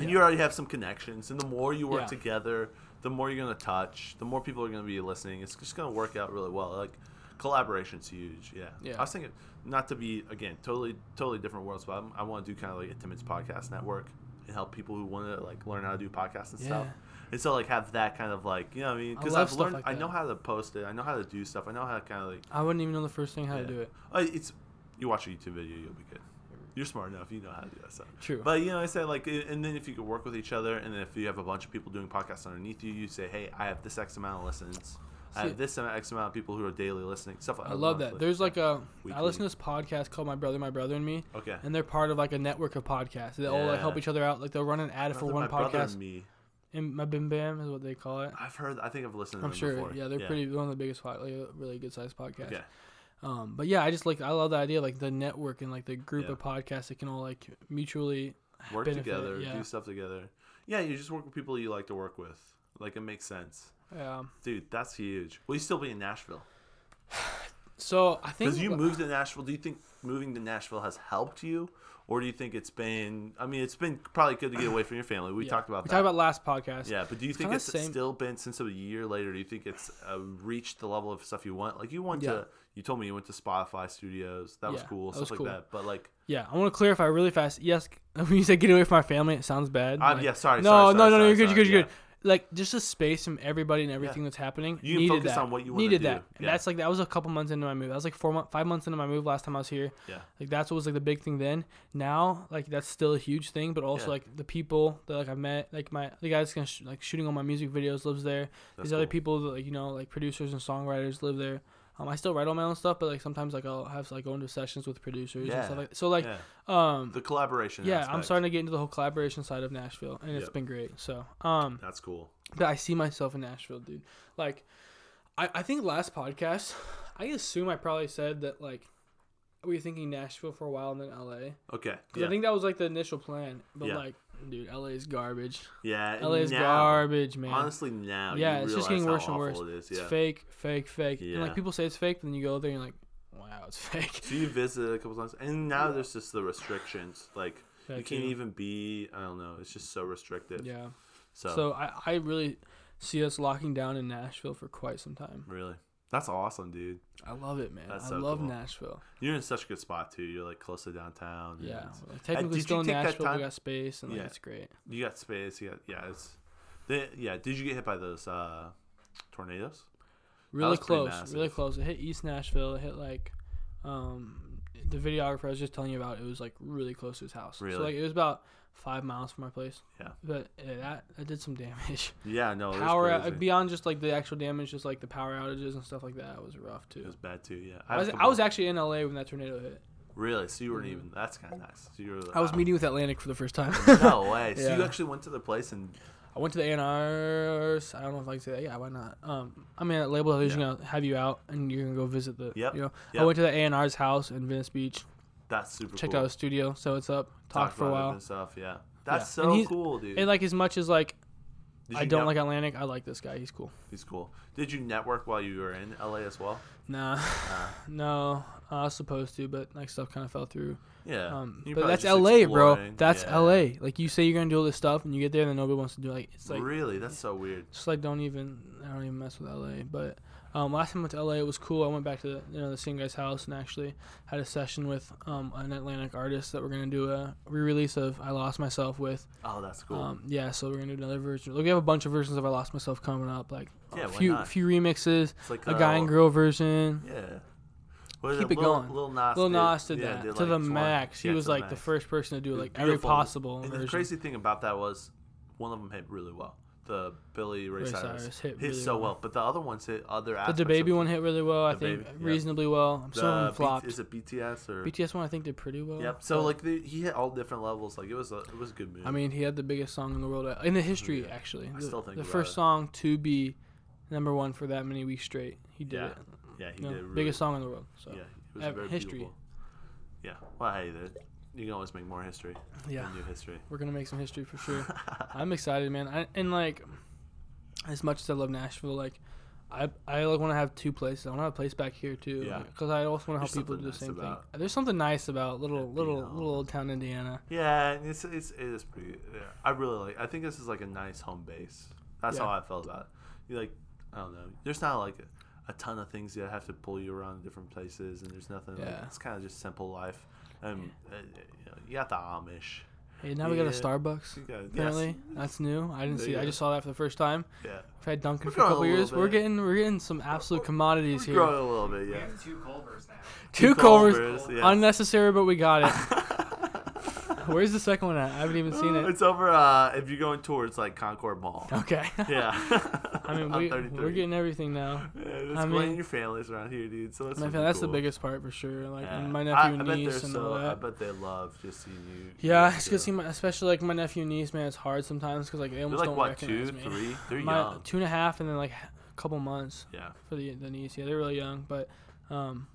And you already have some connections, and the more you work together, the more you're gonna touch, the more people are gonna be listening. It's just gonna work out really well. Like collaboration's huge. Yeah. Yeah. I was thinking not to be again totally totally different worlds, but I'm, I want to do kind of like a Timon's podcast network and help people who want to like learn how to do podcasts and stuff. And so like have that kind of like you know what I mean because I've learned like I know how to post it I know how to do stuff I know how to kind of like I wouldn't even know the first thing how Yeah. to do it. uh, it's you watch a YouTube video you'll be good. You're smart enough. You know how to do that stuff. True. But you know, I say like, and then if you could work with each other, and then if you have a bunch of people doing podcasts underneath you, you say, hey, I have this X amount of listens. I have this X amount of people who are daily listening. Stuff. like I love that. There's like a I Weekly. listen to this podcast called My Brother, My Brother and Me, okay. and they're part of like a network of podcasts. They all like help each other out. Like they'll run an ad for one my brother podcast. and me. And my Bim Bam is what they call it. I've heard. I think I've listened. to I'm them sure. Before. Yeah, they're pretty one of the biggest, like really good sized podcast. Okay. Um, but yeah, I just like I love the idea like the network and like the group Yeah. of podcasts that can all like mutually Work benefit, together, yeah. do stuff together. Yeah, you just work with people you like to work with. Like it makes sense, yeah. dude. That's huge. Will you still be in Nashville? So I think Because you moved to Nashville. Do you think moving to Nashville has helped you, or do you think it's been? I mean, it's been probably good to get away from your family. We Yeah. talked about we that. talked about last podcast. yeah, but do you think it's still been since a year later? Do you think it's uh, reached the level of stuff you want? Like you went Yeah. to, you told me you went to Spotify Studios. That was cool, that stuff was like cool. that. But like, Yeah, I want to clarify really fast. Yes, when you say get away from my family, it sounds bad. I'm, like- yeah, sorry. no, sorry, no, sorry, no, no, sorry, you're good, you're good, you're good. Like just a space from everybody and everything that's happening. You needed focus that. on what you needed do. that. And that's like that was a couple months into my move. That was like four months, five months into my move last time I was here. Yeah. Like that's what was like the big thing then. Now like that's still a huge thing, but also like the people that like I met, like my the guys gonna sh- like shooting all my music videos lives there. That's These other people that like you know like producers and songwriters live there. Um, I still write all my own stuff, but like sometimes like I'll have to like go into sessions with producers Yeah. and stuff like so like yeah. um the collaboration. yeah, I'm aspect. starting to get into the whole collaboration side of Nashville, and it's Yep. been great. So, um, That's cool. but I see myself in Nashville, dude. Like, I I think last podcast, I assume I probably said that like we were thinking Nashville for a while and then LA, Okay. because Yeah. I think that was like the initial plan. But Yeah. like, dude, LA is garbage. yeah. LA is now, garbage, man. Honestly, now. yeah, it's just getting worse and worse. It is. It's Yeah. fake, fake, fake. And like people say it's fake, but then you go there and you're like, wow, it's fake. So you visited a couple times, and now there's just the restrictions. Like you can't too. even be. I don't know. It's just so restricted. Yeah. So, So I I really see us locking down in Nashville for quite some time. really, that's awesome, dude. I love it, man. That's I so love cool. Nashville. You're in such a good spot too. You're like close to downtown. Yeah, like, technically still in Nashville. We got space, and like, Yeah. it's great. You got space. You got yeah. It's. They, yeah. Did you get hit by those uh, tornadoes? Really close, really close. It hit East Nashville. It hit like, um, the videographer I was just telling you about. It was like really close to his house. Really? So like it was about five miles from my place. Yeah. But uh, that that did some damage. Yeah. No. It power out, beyond just like the actual damage, just like the power outages and stuff like that was rough too. It was bad too. Yeah. I have was I was actually in LA when that tornado hit. really. So you weren't Mhm. even. That's kind of nice. So you were. I was meeting with Atlantic for the first time. No way. So you actually went to the place and I went to the A&Rs. I don't know if I can say that. Yeah, why not? Um, I mean, that label is Yeah. gonna have you out and you're gonna go visit the. Yep, You know, I went to the A&R's house in Venice Beach. That's super Checked cool. out his studio, so it's up. Talked for a while. and stuff. Yeah. That's Yeah. So cool, dude. And like as much as like I don't like Atlantic, I like this guy. He's cool. He's cool. Did you network while you were in LA as well? Nah, Uh, no, I was supposed to, but like stuff kind of fell through. yeah. Um, but that's LA, bro. That's Yeah. LA. Like you say you're gonna do all this stuff, and you get there, and then nobody wants to do. Like it's like really, that's so weird. just like don't even I don't even mess with LA. But um, last time I went to LA, it was cool. I went back to the, you know the same guy's house and actually had a session with um, an Atlantic artist that we're gonna do a re-release of "I Lost Myself" with. Oh, that's cool. Um, yeah, so we're gonna do another version. Like, we have a bunch of versions of "I Lost Myself" coming up, like Yeah, a few few remixes, it's like a guy and girl version. Yeah. What is Keep it, it Lil, going. Lil Nas. Lil did- Nas did yeah, that did to like the 20 max. He yeah, was to the like the first person to do It was like every possible And version. the crazy thing about that was one of them hit really well. The Billy Ray, Ray Cyrus, Cyrus hit really so well. well. but the other ones hit other But the baby one hit really well. I think Baby, reasonably well. The Some of them B- is it BTS or? BTS one I think did pretty well. Yep. So like the, he hit all different levels. Like it was a it was a good move. I mean, he had the biggest song in the world uh, in the history. Yeah. Actually, I the, still think the first it. song to be number one for that many weeks straight. He did Yeah, it. yeah, he did. Really, biggest song in the world. So Yeah, it was ever- very history. beautiful. Yeah. Well, hey, you can always make more history. yeah, new history. we're gonna make some history for sure. I'm excited, man. I, and like, as much as I love Nashville, like. I, I like want to have two places. I want to have a place back here too, Yeah. because I also want to help people do the something same thing. There's something nice about little Yeah, little little old town Indiana. Yeah, it's it's it is pretty. Yeah, I really like. I think this is like a nice home base. That's Yeah. how I felt about it. You like, I don't know. There's not like a, a ton of things that have to pull you around different places, and there's nothing. Like, Yeah. it's kind of just simple life. And uh, you, got the Amish. Hey, now we got a Starbucks. Got, Apparently, yes. that's new. I didn't see. I just saw that for the first time. Yeah. We've had Dunkin' We're for a couple a years. little We're getting we're getting some absolute commodities We're here. growing a little bit. We Yeah. have two Culvers now. Two Culvers, Culvers, yes. unnecessary, but we got it. Where's the second one at? I haven't even seen it. It's over. Uh, if you're going towards like Concord Mall. Okay. Yeah. I mean, we we're getting everything now. Yeah, that's I I mean- your families around here, dude. So that's My super fam- that's the biggest part for sure. Like Yeah. my I- nephew I, and bet niece and so, all I bet they love just seeing you. Yeah, it's seeing my, especially like my nephew and niece. Man, it's hard sometimes because like they They're almost like don't what, two, recognize me. three? They're My young. two and a half, and then like a couple months Yeah. for the the niece. Yeah, they're really young, but um,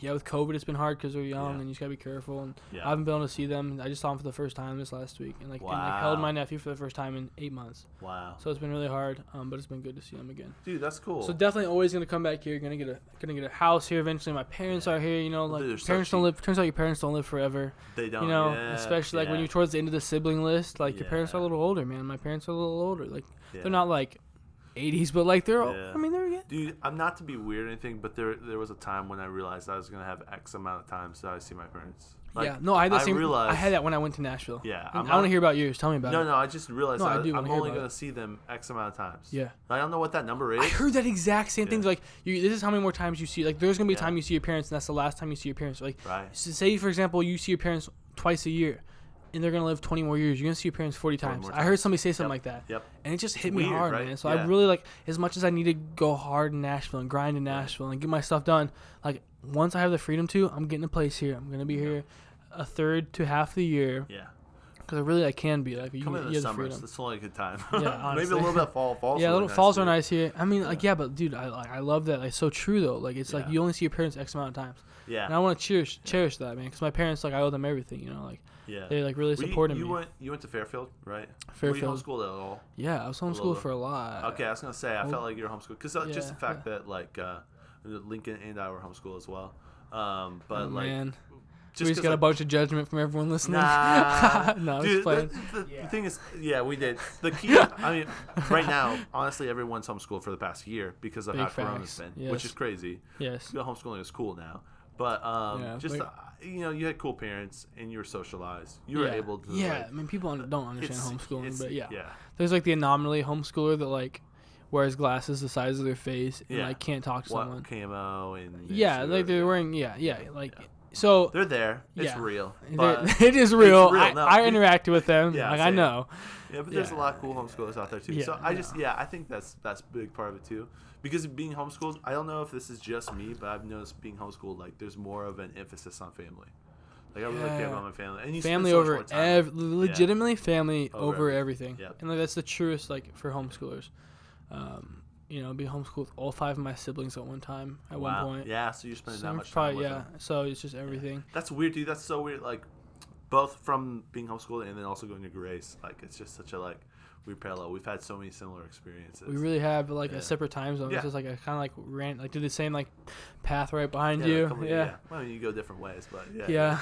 yeah, with COVID, it's been hard because they're young Yeah. and you just gotta be careful. And Yeah. I haven't been able to see them. I just saw them for the first time this last week, and like, and, like held my nephew for the first time in eight months. wow. So it's been really hard, um, but it's been good to see them again. Dude, that's cool. So definitely always gonna come back here. Gonna get a gonna get a house here eventually. My parents are here. You know, like so parents don't live. Turns out your parents don't live forever. they don't. you know, yeah, especially like when you're towards the end of the sibling list. Like your parents are a little older, man. My parents are a little older. Like yeah. they're not like 80s, but like they're. Yeah. I mean, they're. Yeah. Dude, I'm not to be weird or anything, but there there was a time when I realized I was gonna have X amount of times that I see my parents. Like, yeah. No, I had the I same. I had that when I went to Nashville. Yeah, I'm I want to hear about yours. Tell me about No, it. no, no, I just realized No, I I, do I'm only gonna it. see them X amount of times. Yeah. I don't know what that number is. I heard that exact same thing. Like, you, this is how many more times you see. Like, there's gonna be a Yeah. time you see your parents, and that's the last time you see your parents. Like, Right. s- say for example, you see your parents twice a year, and they're gonna live 20 more years. You're gonna see your parents 40 20 times. I heard somebody say something Yep. like that, Yep. and it just It's hit me weird, hard, right? man. So Yeah. I really like, as much as I need to go hard in Nashville and grind in Nashville and get my stuff done. Like, once I have the freedom to, I'm getting a place here. I'm gonna be here a third to half the year Yeah. because I really I can be like you, Come you the have the summers. freedom. That's only a good time. Yeah, Maybe a little bit of fall. Falls. yeah, little nice falls too. are nice here. I mean, like, yeah, but dude, I like, I love that. Like, so true though. Like, it's like you only see your parents X amount of times, Yeah. and I want to cherish cherish that, man. Because my parents, like, I owe them everything. You know, like Yeah. they like really Were you- supported you, me. went. You went to Fairfield, right? Fairfield. Were you homeschooled at all? Yeah, I was little homeschooled bit. for a lot. Okay, I was gonna say I well, felt like you were homeschooled because just yeah, the fact that like uh, Lincoln and I were homeschooled as well. Um, but Oh, like man, just we just 'cause, got a like, bunch of judgment from everyone listening. Nah, no, I was dude. playing. The, the, Yeah. the thing is, yeah, we did. The key, I mean, right now, honestly, everyone's homeschooled for the past year because of Big how Corona's facts, been, which yes. is crazy. Yes. Homeschooling is cool now, but um, Yeah, just like- uh, you know, you had cool parents and you were socialized. You were yeah. able to. Yeah, like, I mean, people don't uh, understand it's- homeschooling, it's- but yeah. yeah, there's like the anomaly homeschooler that like wears glasses the size of their face and Yeah. like can't talk to what someone. camo and Yeah, like they're yeah. wearing. Yeah, yeah, like so. They're there. It's Yeah. real. It is real. real, I, no, I dude. interacted with them. Yeah, like I know. yeah, but there's a lot of cool homeschoolers out there too. so Yeah, I just yeah, I think that's that's a big part of it too. Because being homeschooled, I don't know if this is just me, but I've noticed being homeschooled, like there's more of an emphasis on family. Like I really care about my family, and you family so over time. ev- legitimately family Over over, everything. everything. Yep. And like that's the truest like for homeschoolers. Um, you know, be homeschooled with all five of my siblings at one time at wow. one point. Yeah, so you're spending So that much time probably- with yeah. them. So it's just everything. That's weird, dude. That's so weird. Like both from being homeschooled and then also going to Grace. Like it's just such a like weird parallel. We've had so many similar experiences. We really have like Yeah. a separate time zone. Yeah. It's just like I kind of like ran like did the same like path right behind yeah, you. yeah. Well, you go different ways, but yeah. Yeah.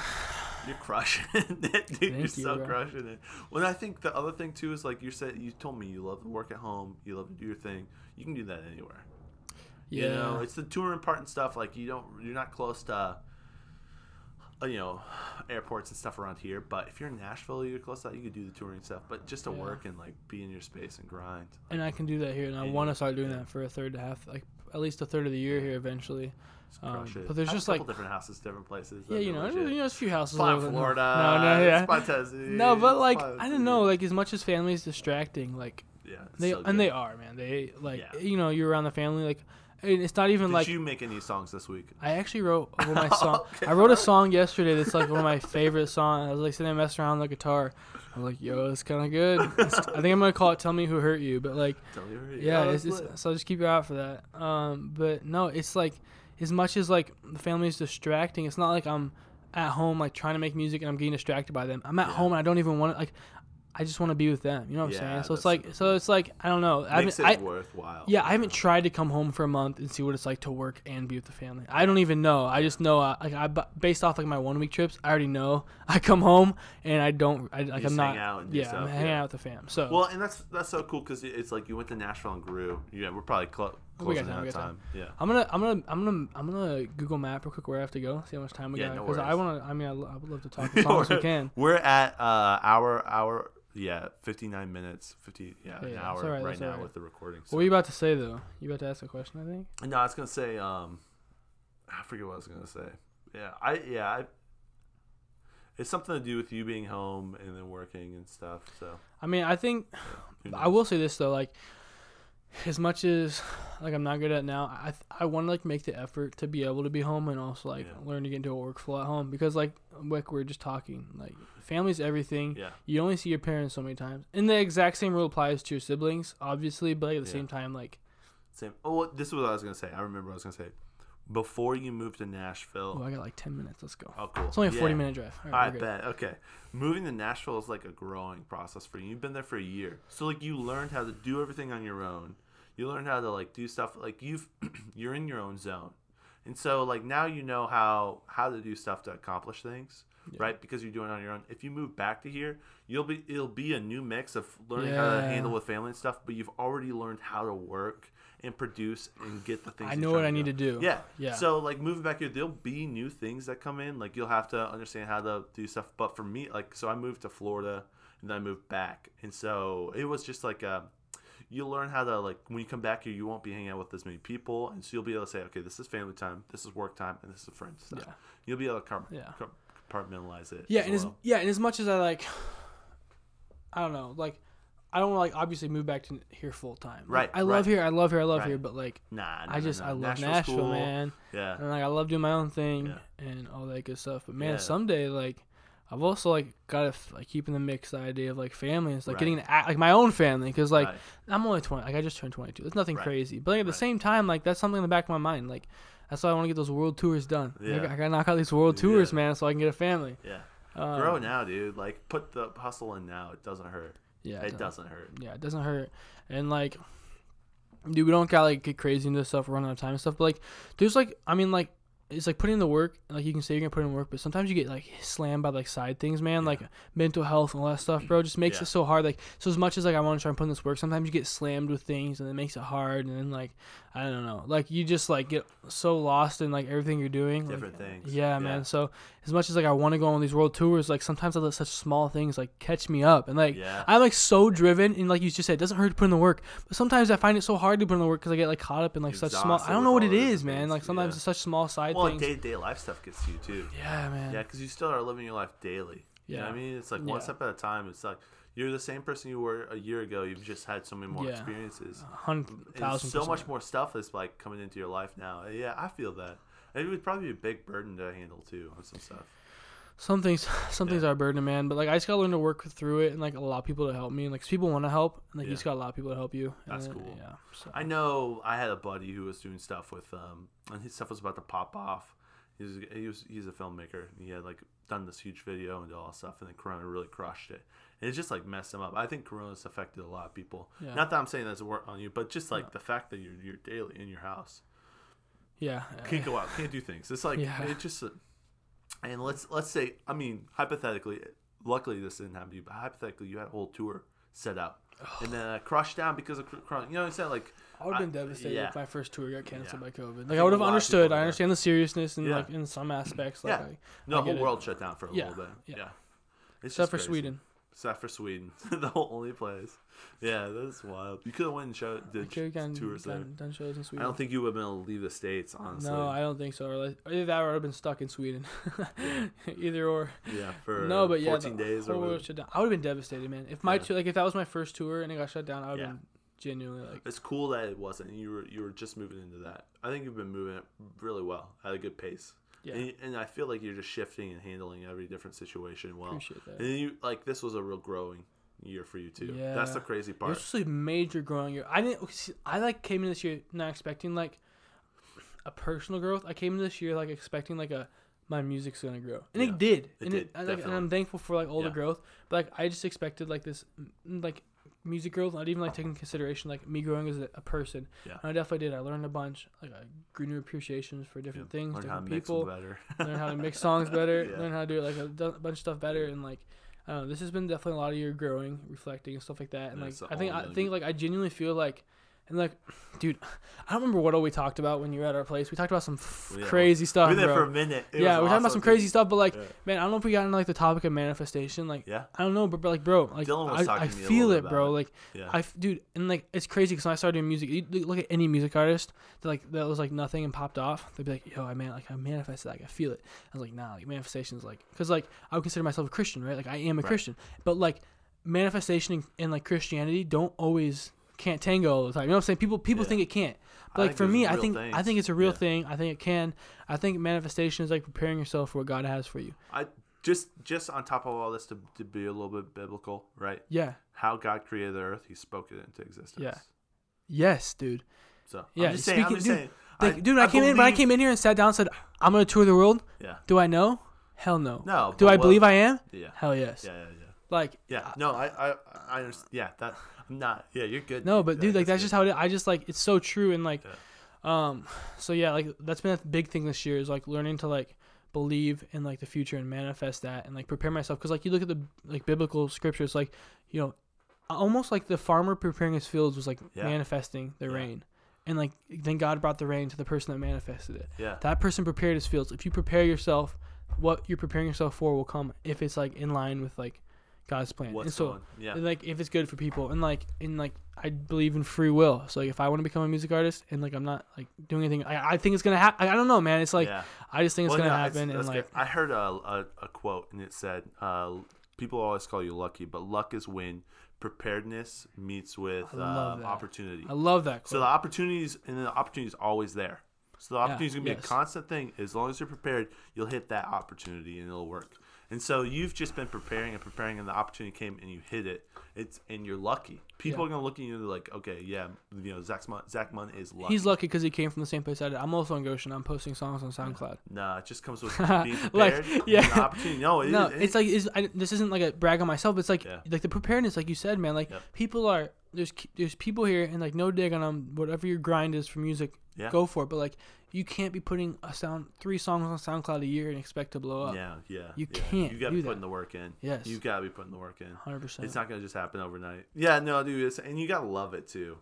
You're crushing it, dude. you're you, so bro. crushing it. Well, I think the other thing too is like you said, you told me you love to work at home, you love to do your thing. You can do that anywhere. Yeah. You know, it's the touring part and stuff. Like you don't, you're not close to, you know, airports and stuff around here. But if you're in Nashville, you're close to that. You could do the touring stuff. But just to Yeah. work and like be in your space and grind. and I can do that here, and I want to start doing yeah. that for a third to half, like at least a third of the year here eventually. Um, but there's just, a couple like- different houses, different places. Yeah, you know, legit. you know, there's a few houses. Over- Florida. No, no, yeah. No, but like I don't know, like as much as family is distracting, like Yeah, they so and they are, man. They like you know you're around the family, like and it's not even Did like you make any songs this week? I actually wrote one of my song. Okay. I wrote a song yesterday that's like one of my favorite songs. I was like sitting there messing around with the guitar. I'm like, yo, it's kind of good. It's- I think I'm gonna call it "Tell Me Who Hurt You," but like, Tell me where- yeah, Oh, it's, it's, so just keep your eye out for that. Um, but no, it's like as much as like the family is distracting. It's not like I'm at home like trying to make music and I'm getting distracted by them. I'm at Yeah. home and I don't even want to like. I just want to be with them. You know what I'm Yeah, saying? So it's like, so it's like I don't know. I Makes haven't, it I, worthwhile. yeah, I haven't tried to come home for a month and see what it's like to work and be with the family. I don't even know. I just know, uh, like, I based off like my one week trips, I already know. I come home and I don't, I, like, I'm not. hang out and yeah, stuff, I'm hanging yeah. out with the fam. So Well, and that's that's so cool because it's like you went to Nashville and grew. Yeah, we're probably clo- We got time, we got time. Yeah. I'm gonna, I'm gonna, I'm gonna, I'm gonna Google Map real quick where I have to go. See how much time we Yeah, got no because I want to. I mean, I, I would love to talk as long as we can. We're at uh hour hour yeah fifty nine minutes fifty yeah, Yeah, an hour alright, right now alright. with the recording. What were you about to say though? You about to ask a question? I think. no, I was gonna say um, I forget what I was gonna say. Yeah, I yeah I. It's something to do with you being home and then working and stuff. So I mean, I think who I will say this though, like as much as like I'm not good at it now, I I want to like make the effort to be able to be home and also like Yeah. learn to get into a workflow at home because like like we are just talking, like family's everything. Yeah. You only see your parents so many times, and the exact same rule applies to your siblings, obviously. But like, at the Yeah. same time, like Same. Oh, well, this is what I was gonna say. I remember what I was gonna say. Before you move to Nashville. Oh, I got like ten minutes. Let's go. Oh, cool. It's only a 40 minute drive. All I right, good. bet. Okay. Moving to Nashville is like a growing process for you. You've been there for a year. So like you learned how to do everything on your own. You learned how to like do stuff like you've you're in your own zone. And so like now you know how how to do stuff to accomplish things, right? Because you're doing it on your own. If you move back to here, you'll be it'll be a new mix of learning how to handle with family and stuff, but you've already learned how to work and produce and get the things I know what I need do. to do. Yeah. Yeah. So like moving back here, there'll be new things that come in. Like you'll have to understand how to do stuff. But for me, like so I moved to Florida and then I moved back. And so it was just like uh you'll learn how to like when you come back here you won't be hanging out with as many people and so you'll be able to say, Okay, this is family time, this is work time, and this is friends time. Yeah. You'll be able to com- Yeah. compartmentalize it. Yeah, as and as yeah, and as much as I like, I don't know, like, I don't like obviously move back to here full time. Like, Right, I love here. I love here. I love Right. here. But like, Nah, nah, I just nah, I love Nashville's Nashville, man. Yeah. And like I love doing my own thing Yeah. and all that good stuff. But man, Yeah. someday like. I've also like got to like keep in the mix the idea of like family and it's like Right. getting act like my own family because like Right. I'm only 20 like I just turned 22 it's nothing Right. crazy but like, at the same time like that's something in the back of my mind like that's why I want to get those world tours done Like, Yeah. I gotta knock out these world tours Yeah. man so I can get a family Yeah. um, Grow now, dude. Like put the hustle in now. It doesn't hurt. yeah it don't- doesn't hurt. Yeah, it doesn't hurt. And like, dude, we don't gotta like get crazy into this stuff, run out of time and stuff. But like, there's like, I mean, like, it's like putting in the work. Like you can say you're gonna put in work, but sometimes you get like slammed by like side things, man. Like mental health and all that stuff, bro. Just makes Yeah. it so hard. Like, so as much as like I want to try and put in this work, sometimes you get slammed with things, and it makes it hard. And then like, I don't know, like you just like get so lost in like everything you're doing. like- Different things. Yeah, Yeah. man. So as much as like I want to go on these world tours, like sometimes I let such small things like catch me up, and like Yeah. I'm like so driven, and like you just said, it doesn't hurt to put in the work. But sometimes I find it so hard to put in the work because I get like caught up in like such small. I don't know what it is, man. things, Like sometimes yeah. it's such small side things. Well, day to day life stuff gets to you too. yeah, man. Yeah, because you still are living your life daily. You know what I mean? It's like Yeah. one step at a time. It's like you're the same person you were a year ago. You've just had so many more Yeah. experiences. Hundred And thousand. so much more stuff is like coming into your life now. Yeah, I feel that. It would probably be a big burden to handle too on some stuff. Some things, some things are a burden, man. But like I just gotta learn to work through it, and like allow people to help me. And like 'cause people want to help, and like you just gotta allow people to help you. That's then- cool. Yeah. So. I know I had a buddy who was doing stuff with um and his stuff was about to pop off. He was he was he's a filmmaker. He had like done this huge video and all that stuff and then Corona really crushed it. And it just like messed him up. I think Corona's affected a lot of people. Yeah. Not that I'm saying that's a work on you, but just like the fact that you're you're daily in your house. Yeah. Can't go out, can't do things. It's like Yeah. it just and let's let's say I mean hypothetically luckily this didn't happen to you, but hypothetically you had a whole tour set out. And then uh, crushed down because of. You know what I'm saying? Like I would have been devastated yeah. if my first tour got canceled Yeah. by COVID. Like I would have understood. I understand the seriousness and like in some aspects. Like Yeah. I, No, I the whole it. world shut down for a little bit. yeah. Yeah. It's except for crazy. Sweden. Except for Sweden. the whole only place. Yeah, that's wild. You could have went and show, did have gone, tours there. done, done shows in I don't think you would have been able to leave the States, honestly. No, I don't think so. Either that or I would have been stuck in Sweden. either or. Yeah, for no, but yeah, 14 the days or whole world shut down. I would have been devastated, man. If my Yeah. tour, like if that was my first tour and it got shut down, I would have Yeah. been genuinely like, It's cool that it wasn't. You were you were just moving into that. I think you've been moving it really well at a good pace. Yeah, And, and I feel like you're just shifting and handling every different situation well. appreciate that. And you like this was a real growing year for you too. Yeah. That's the Yeah. crazy It part. was just a major growing year. I didn't. see, I like came in this year not expecting like a personal growth. I came in this year like expecting like a my music's gonna grow, and Yeah, it did. it and did, it, I, like, and I'm thankful for like all the growth. But like I just expected like this mm, like music growth, not even like taking consideration like me growing as a, a person. Yeah. And I definitely did. I learned a bunch. Like I grew new appreciations for different things, Learn how to different people. better. learn how to mix songs better, Yeah. learn how to do like a bunch of stuff better, and like I don't know. This has been definitely a lot of year growing, reflecting, and stuff like that. And Yeah, like I think I think like I genuinely feel like, and like, dude, I don't remember what all we talked about when you were at our place. We talked about some f- Yeah, crazy stuff, we were there bro. for a minute. It yeah, was we're talking about awesome, some dude. crazy stuff, but like, Yeah. man, I don't know if we got into like the topic of manifestation. Like, Yeah. I don't know, but, but like, bro, like, I, I to me a feel it, bro. it. Like, Yeah. I, f- dude, and like, it's crazy because when I started doing music, you look- at any music artist that like that was like nothing and popped off. They'd be like, yo, I man, like I manifested, like I feel it. I was like, nah, like manifestation is like, because like I would consider myself a Christian, right? Like I am a Right. Christian, but like manifestation and like Christianity don't always can't tango all the time. You know what I'm saying? People people Yeah. think it can't. But like for me, I think I think it's a real Yeah. thing. I think it can. I think manifestation is like preparing yourself for what God has for you. I just just on top of all this to, to be a little bit biblical, right? Yeah. How God created the earth, He spoke it into existence. Yeah. Yes, dude. So Yeah, I'm just saying. I'm just dude, saying. Like, dude, I, came in when I came in here and sat down and said, I'm gonna tour the world. Yeah. Do I know? Hell no. No. Do I what- believe I am? Yeah. Hell yes. Yeah. Yeah. Yeah. Like Yeah. No, I, I, I understand. Yeah, that. I'm not. Yeah, you're good. No, but dude, like that's good. just how it is. I just like it's so true and like, Yeah. um, so yeah, like that's been a big thing this year is like learning to like believe in like the future and manifest that and like prepare myself because like you look at the like biblical scriptures like you know almost like the farmer preparing his fields was like Yeah. manifesting the Yeah. rain and like then god brought the rain to the person that manifested it Yeah. that person prepared his fields if you prepare yourself what you're preparing yourself for will come if it's like in line with like god's plan What's and so going? Yeah. like if it's good for people and like in like I believe in free will. So like if I want to become a music artist and like I'm not like doing anything, I, I think it's gonna happen. I, don't know, man. It's like yeah. I just think it's Well, gonna no, happen. And like good. I heard a, a, a quote and it said, uh, "People always call you lucky, but luck is when preparedness meets with I um, opportunity." I love that. Quote. So the opportunities and the opportunity is always there. So the Yeah, opportunity is gonna be yes. a constant thing. As long as you're prepared, you'll hit that opportunity and it'll work. And so you've just been preparing and preparing, and the opportunity came and you hit it. It's and you're lucky. People Yeah. are gonna look at you and they're like, okay, yeah, you know, Zach Munn, Zach Munn is lucky. He's lucky because he came from the same place I did. I'm also on Goshen. I'm posting songs on SoundCloud. Nah, it just comes with being prepared. Like, yeah. the opportunity. No, it, no, it- it's like it's, I, this isn't like a brag on myself. It's like Yeah. like the preparedness, like you said, man. Like Yep. people are there's there's people here and like no dig on them. Whatever your grind is for music, Yeah. go for it. But like you can't be putting a sound three songs on SoundCloud a year and expect to blow up. Yeah, yeah. You yeah. can't You gotta do be that. putting the work in. Yes. You gotta be putting the work in. Hundred percent. It's not gonna just happen overnight. Yeah, no, dude. It's, and you gotta love it too.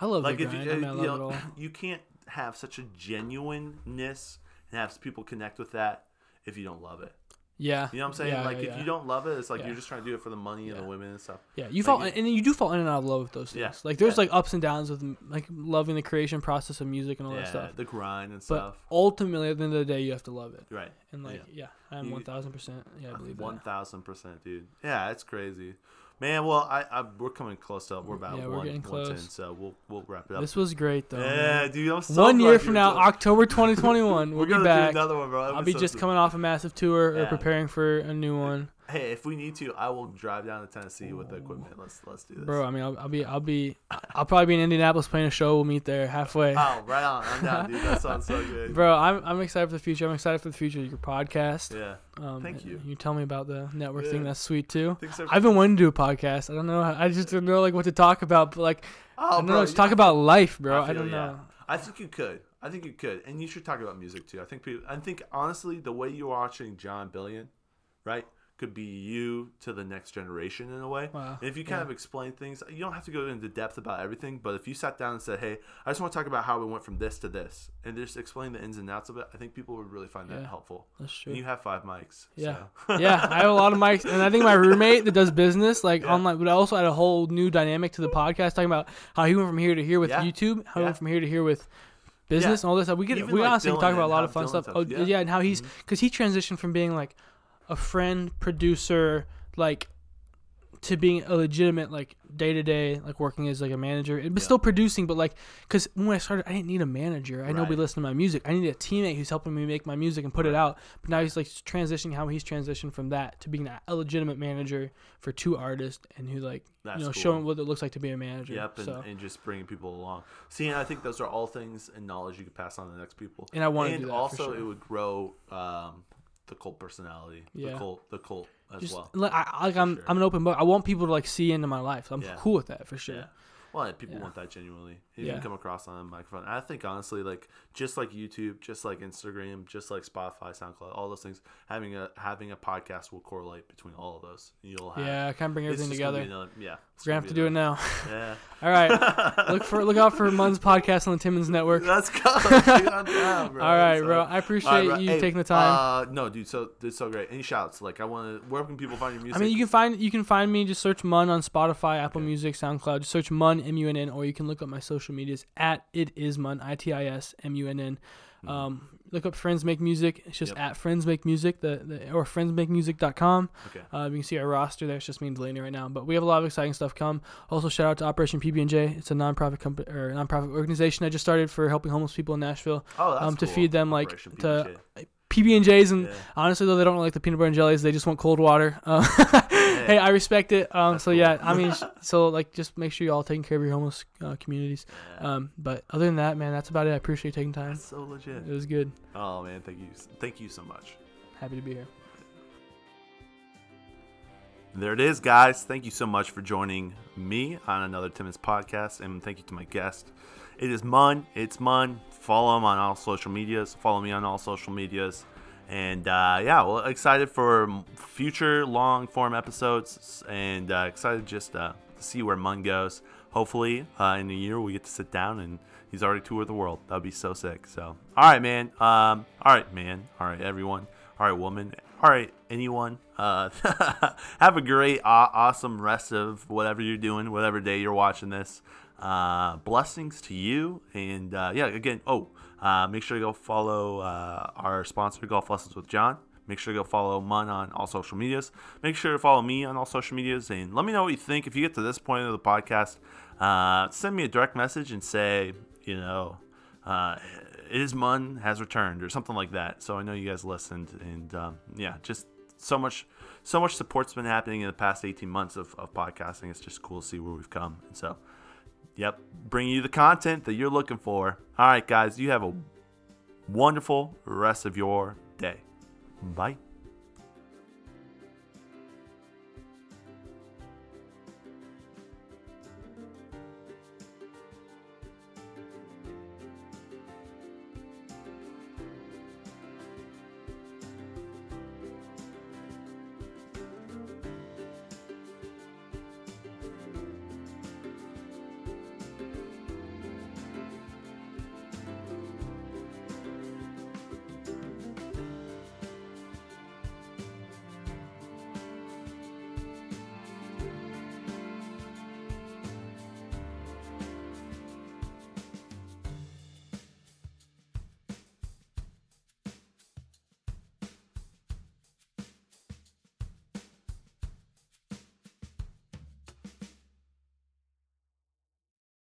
I love Like the if you, I uh, mean, I you know, it all. you can't have such a genuineness and have people connect with that if you don't love it. Yeah. You know what I'm saying? Yeah, like yeah, if yeah. you don't love it, it's like you're just trying to do it for the money and the women and stuff. Yeah, you Like, fall, and then you do fall in and out of love with those things. Like there's like ups and downs with like loving the creation process of music and all that stuff. the grind and But stuff. ultimately, at the end of the day, you have to love it. Right. And like, yeah, I'm You- one thousand percent. Yeah, I believe that. thousand percent, dude. Yeah, it's crazy, man. Well, I, I we're coming close up. We're about Yeah, we're one, getting 110, close. so we'll we'll wrap it up. This was great though. yeah, man. dude. I'm so One year from now, so- October 2021, We're we'll be back. do another one, bro. I'll be just coming off a massive tour uh, or preparing for a new one, Hey, if we need to, I will drive down to Tennessee with the equipment. Let's let's do this. bro. I mean, I'll, I'll be, I'll be, I'll probably be in Indianapolis playing a show. We'll meet there halfway. Oh, right on. I'm down, dude. That sounds so good. Bro, I'm, I'm excited for the future. I'm excited for the future of your podcast. Yeah. Um, Thank you. You tell me about the network Yeah. thing. That's sweet too. So? I've been wanting to do a podcast. I don't know. I just don't know like what to talk about. But like, oh, I don't bro, know. Just talk about life, bro. I, feel don't ya. know. I think you could. I think you could, and you should talk about music too. I think people. I think honestly, the way you're watching Jon Bellion, right, could be you to the next generation in a way. Wow. And if you kind Yeah. of explain things, you don't have to go into depth about everything. But if you sat down and said, "Hey, I just want to talk about how we went from this to this," and just explain the ins and outs of it, I think people would really find that helpful. That's true. And you have five mics. Yeah. so. yeah, I have a lot of mics, and I think my roommate that does business like Yeah. online, but I also had a whole new dynamic to the podcast, talking about how he went from here to here with Yeah. YouTube, how he went from here to here with business Yeah. and all this stuff. We could, Even, we like, honestly can Dylan talk about a lot of fun Dylan stuff. Oh, yeah. Mm-hmm. yeah. and how he's because he transitioned from being like a friend producer, like to being a legitimate like day to day like working as like a manager, but Yeah. still producing. But like, because when I started, I didn't need a manager. I know we Right. listen to my music. I needed a teammate who's helping me make my music and put it out. But now he's like transitioning how he's transitioned from that to being a legitimate manager for two artists and who like That's you know cool. showing what it looks like to be a manager. Yep, and, so and just bringing people along. See, I think those are all things and knowledge you could pass on to the next people. And I wanna and do that also sure. it would grow um, the cult personality, Yeah. the cult, the cult as just well. like, I, like I'm sure. I'm an open book. I want people to like see into my life. I'm Yeah. cool with that for sure. Yeah. Well, people want that genuinely. You Yeah. can come across on a microphone. I think honestly, like just like YouTube, just like Instagram, just like Spotify, SoundCloud, all those things, having a having a podcast will correlate between all of those. You'll have Yeah, I kind of bring everything together. another- yeah, We're gonna have to do it now. Yeah. All right, look for look out for Munn's podcast on the Timon's Network. Let's go. Down, bro. All right, So- bro. I right, appreciate bro. you Hey, taking the time. Uh, no, dude. So it's so great. Any shouts? Like, I want to. Where can people find your music? I mean, you can find you can find me. Just search Munn on Spotify, Apple Okay. Music, SoundCloud. Just search Munn M U N N, or you can look up my social medias at it is Munn I T I S M U N N. Um, look up Friends Make Music. It's just Mm-hmm. Yep. at Friends Make Music, the, the or friendsmakemusic.com. Okay. Uh, you can see our roster there. It's just me and Delaney right now, but we have a lot of exciting stuff come. Also, shout out to Operation PB&J. It's a nonprofit company or nonprofit organization I just started for helping homeless people in Nashville. Oh, that's um, to cool. feed them, like, Operation to- PBJ. PB and J's, and honestly though, they don't like the peanut butter and jellies. They just want cold water. Uh, hey, I respect it. Um, so yeah, I mean, so like, just make sure you all taking care of your homeless uh, communities. Um, but other than that, man, that's about it. I appreciate taking time. That's so legit. It was good. Oh man, thank you, thank you so much. Happy to be here. There it is, guys. Thank you so much for joining me on another Timon's podcast, and thank you to my guest. It is Munn. It's Munn. Follow him on all social medias. Follow me on all social medias. And uh, yeah, well, excited for future long form episodes, and uh, excited just uh, to see where Munn goes. Hopefully, uh, in a year we get to sit down and he's already toured the world. That'd be so sick. So, all right, man. Um, all right, man. All right, everyone. All right, woman. All right, anyone. Uh, have a great, aw- awesome rest of whatever you're doing, whatever day you're watching this. Uh, blessings to you. And uh, yeah, again, oh, uh, make sure to go follow uh, our sponsor, Golf Lessons with John. Make sure to go follow Munn on all social medias. Make sure to follow me on all social medias. And let me know what you think. If you get to this point of the podcast, uh, send me a direct message and say, you know, is Munn has returned or something like that. So I know you guys listened, and um, yeah, just so much, so much support's been happening in the past 18 months of, of podcasting. It's just cool to see where we've come, and so, yep, bring you the content that you're looking for. All right, guys, you have a wonderful rest of your day. Bye.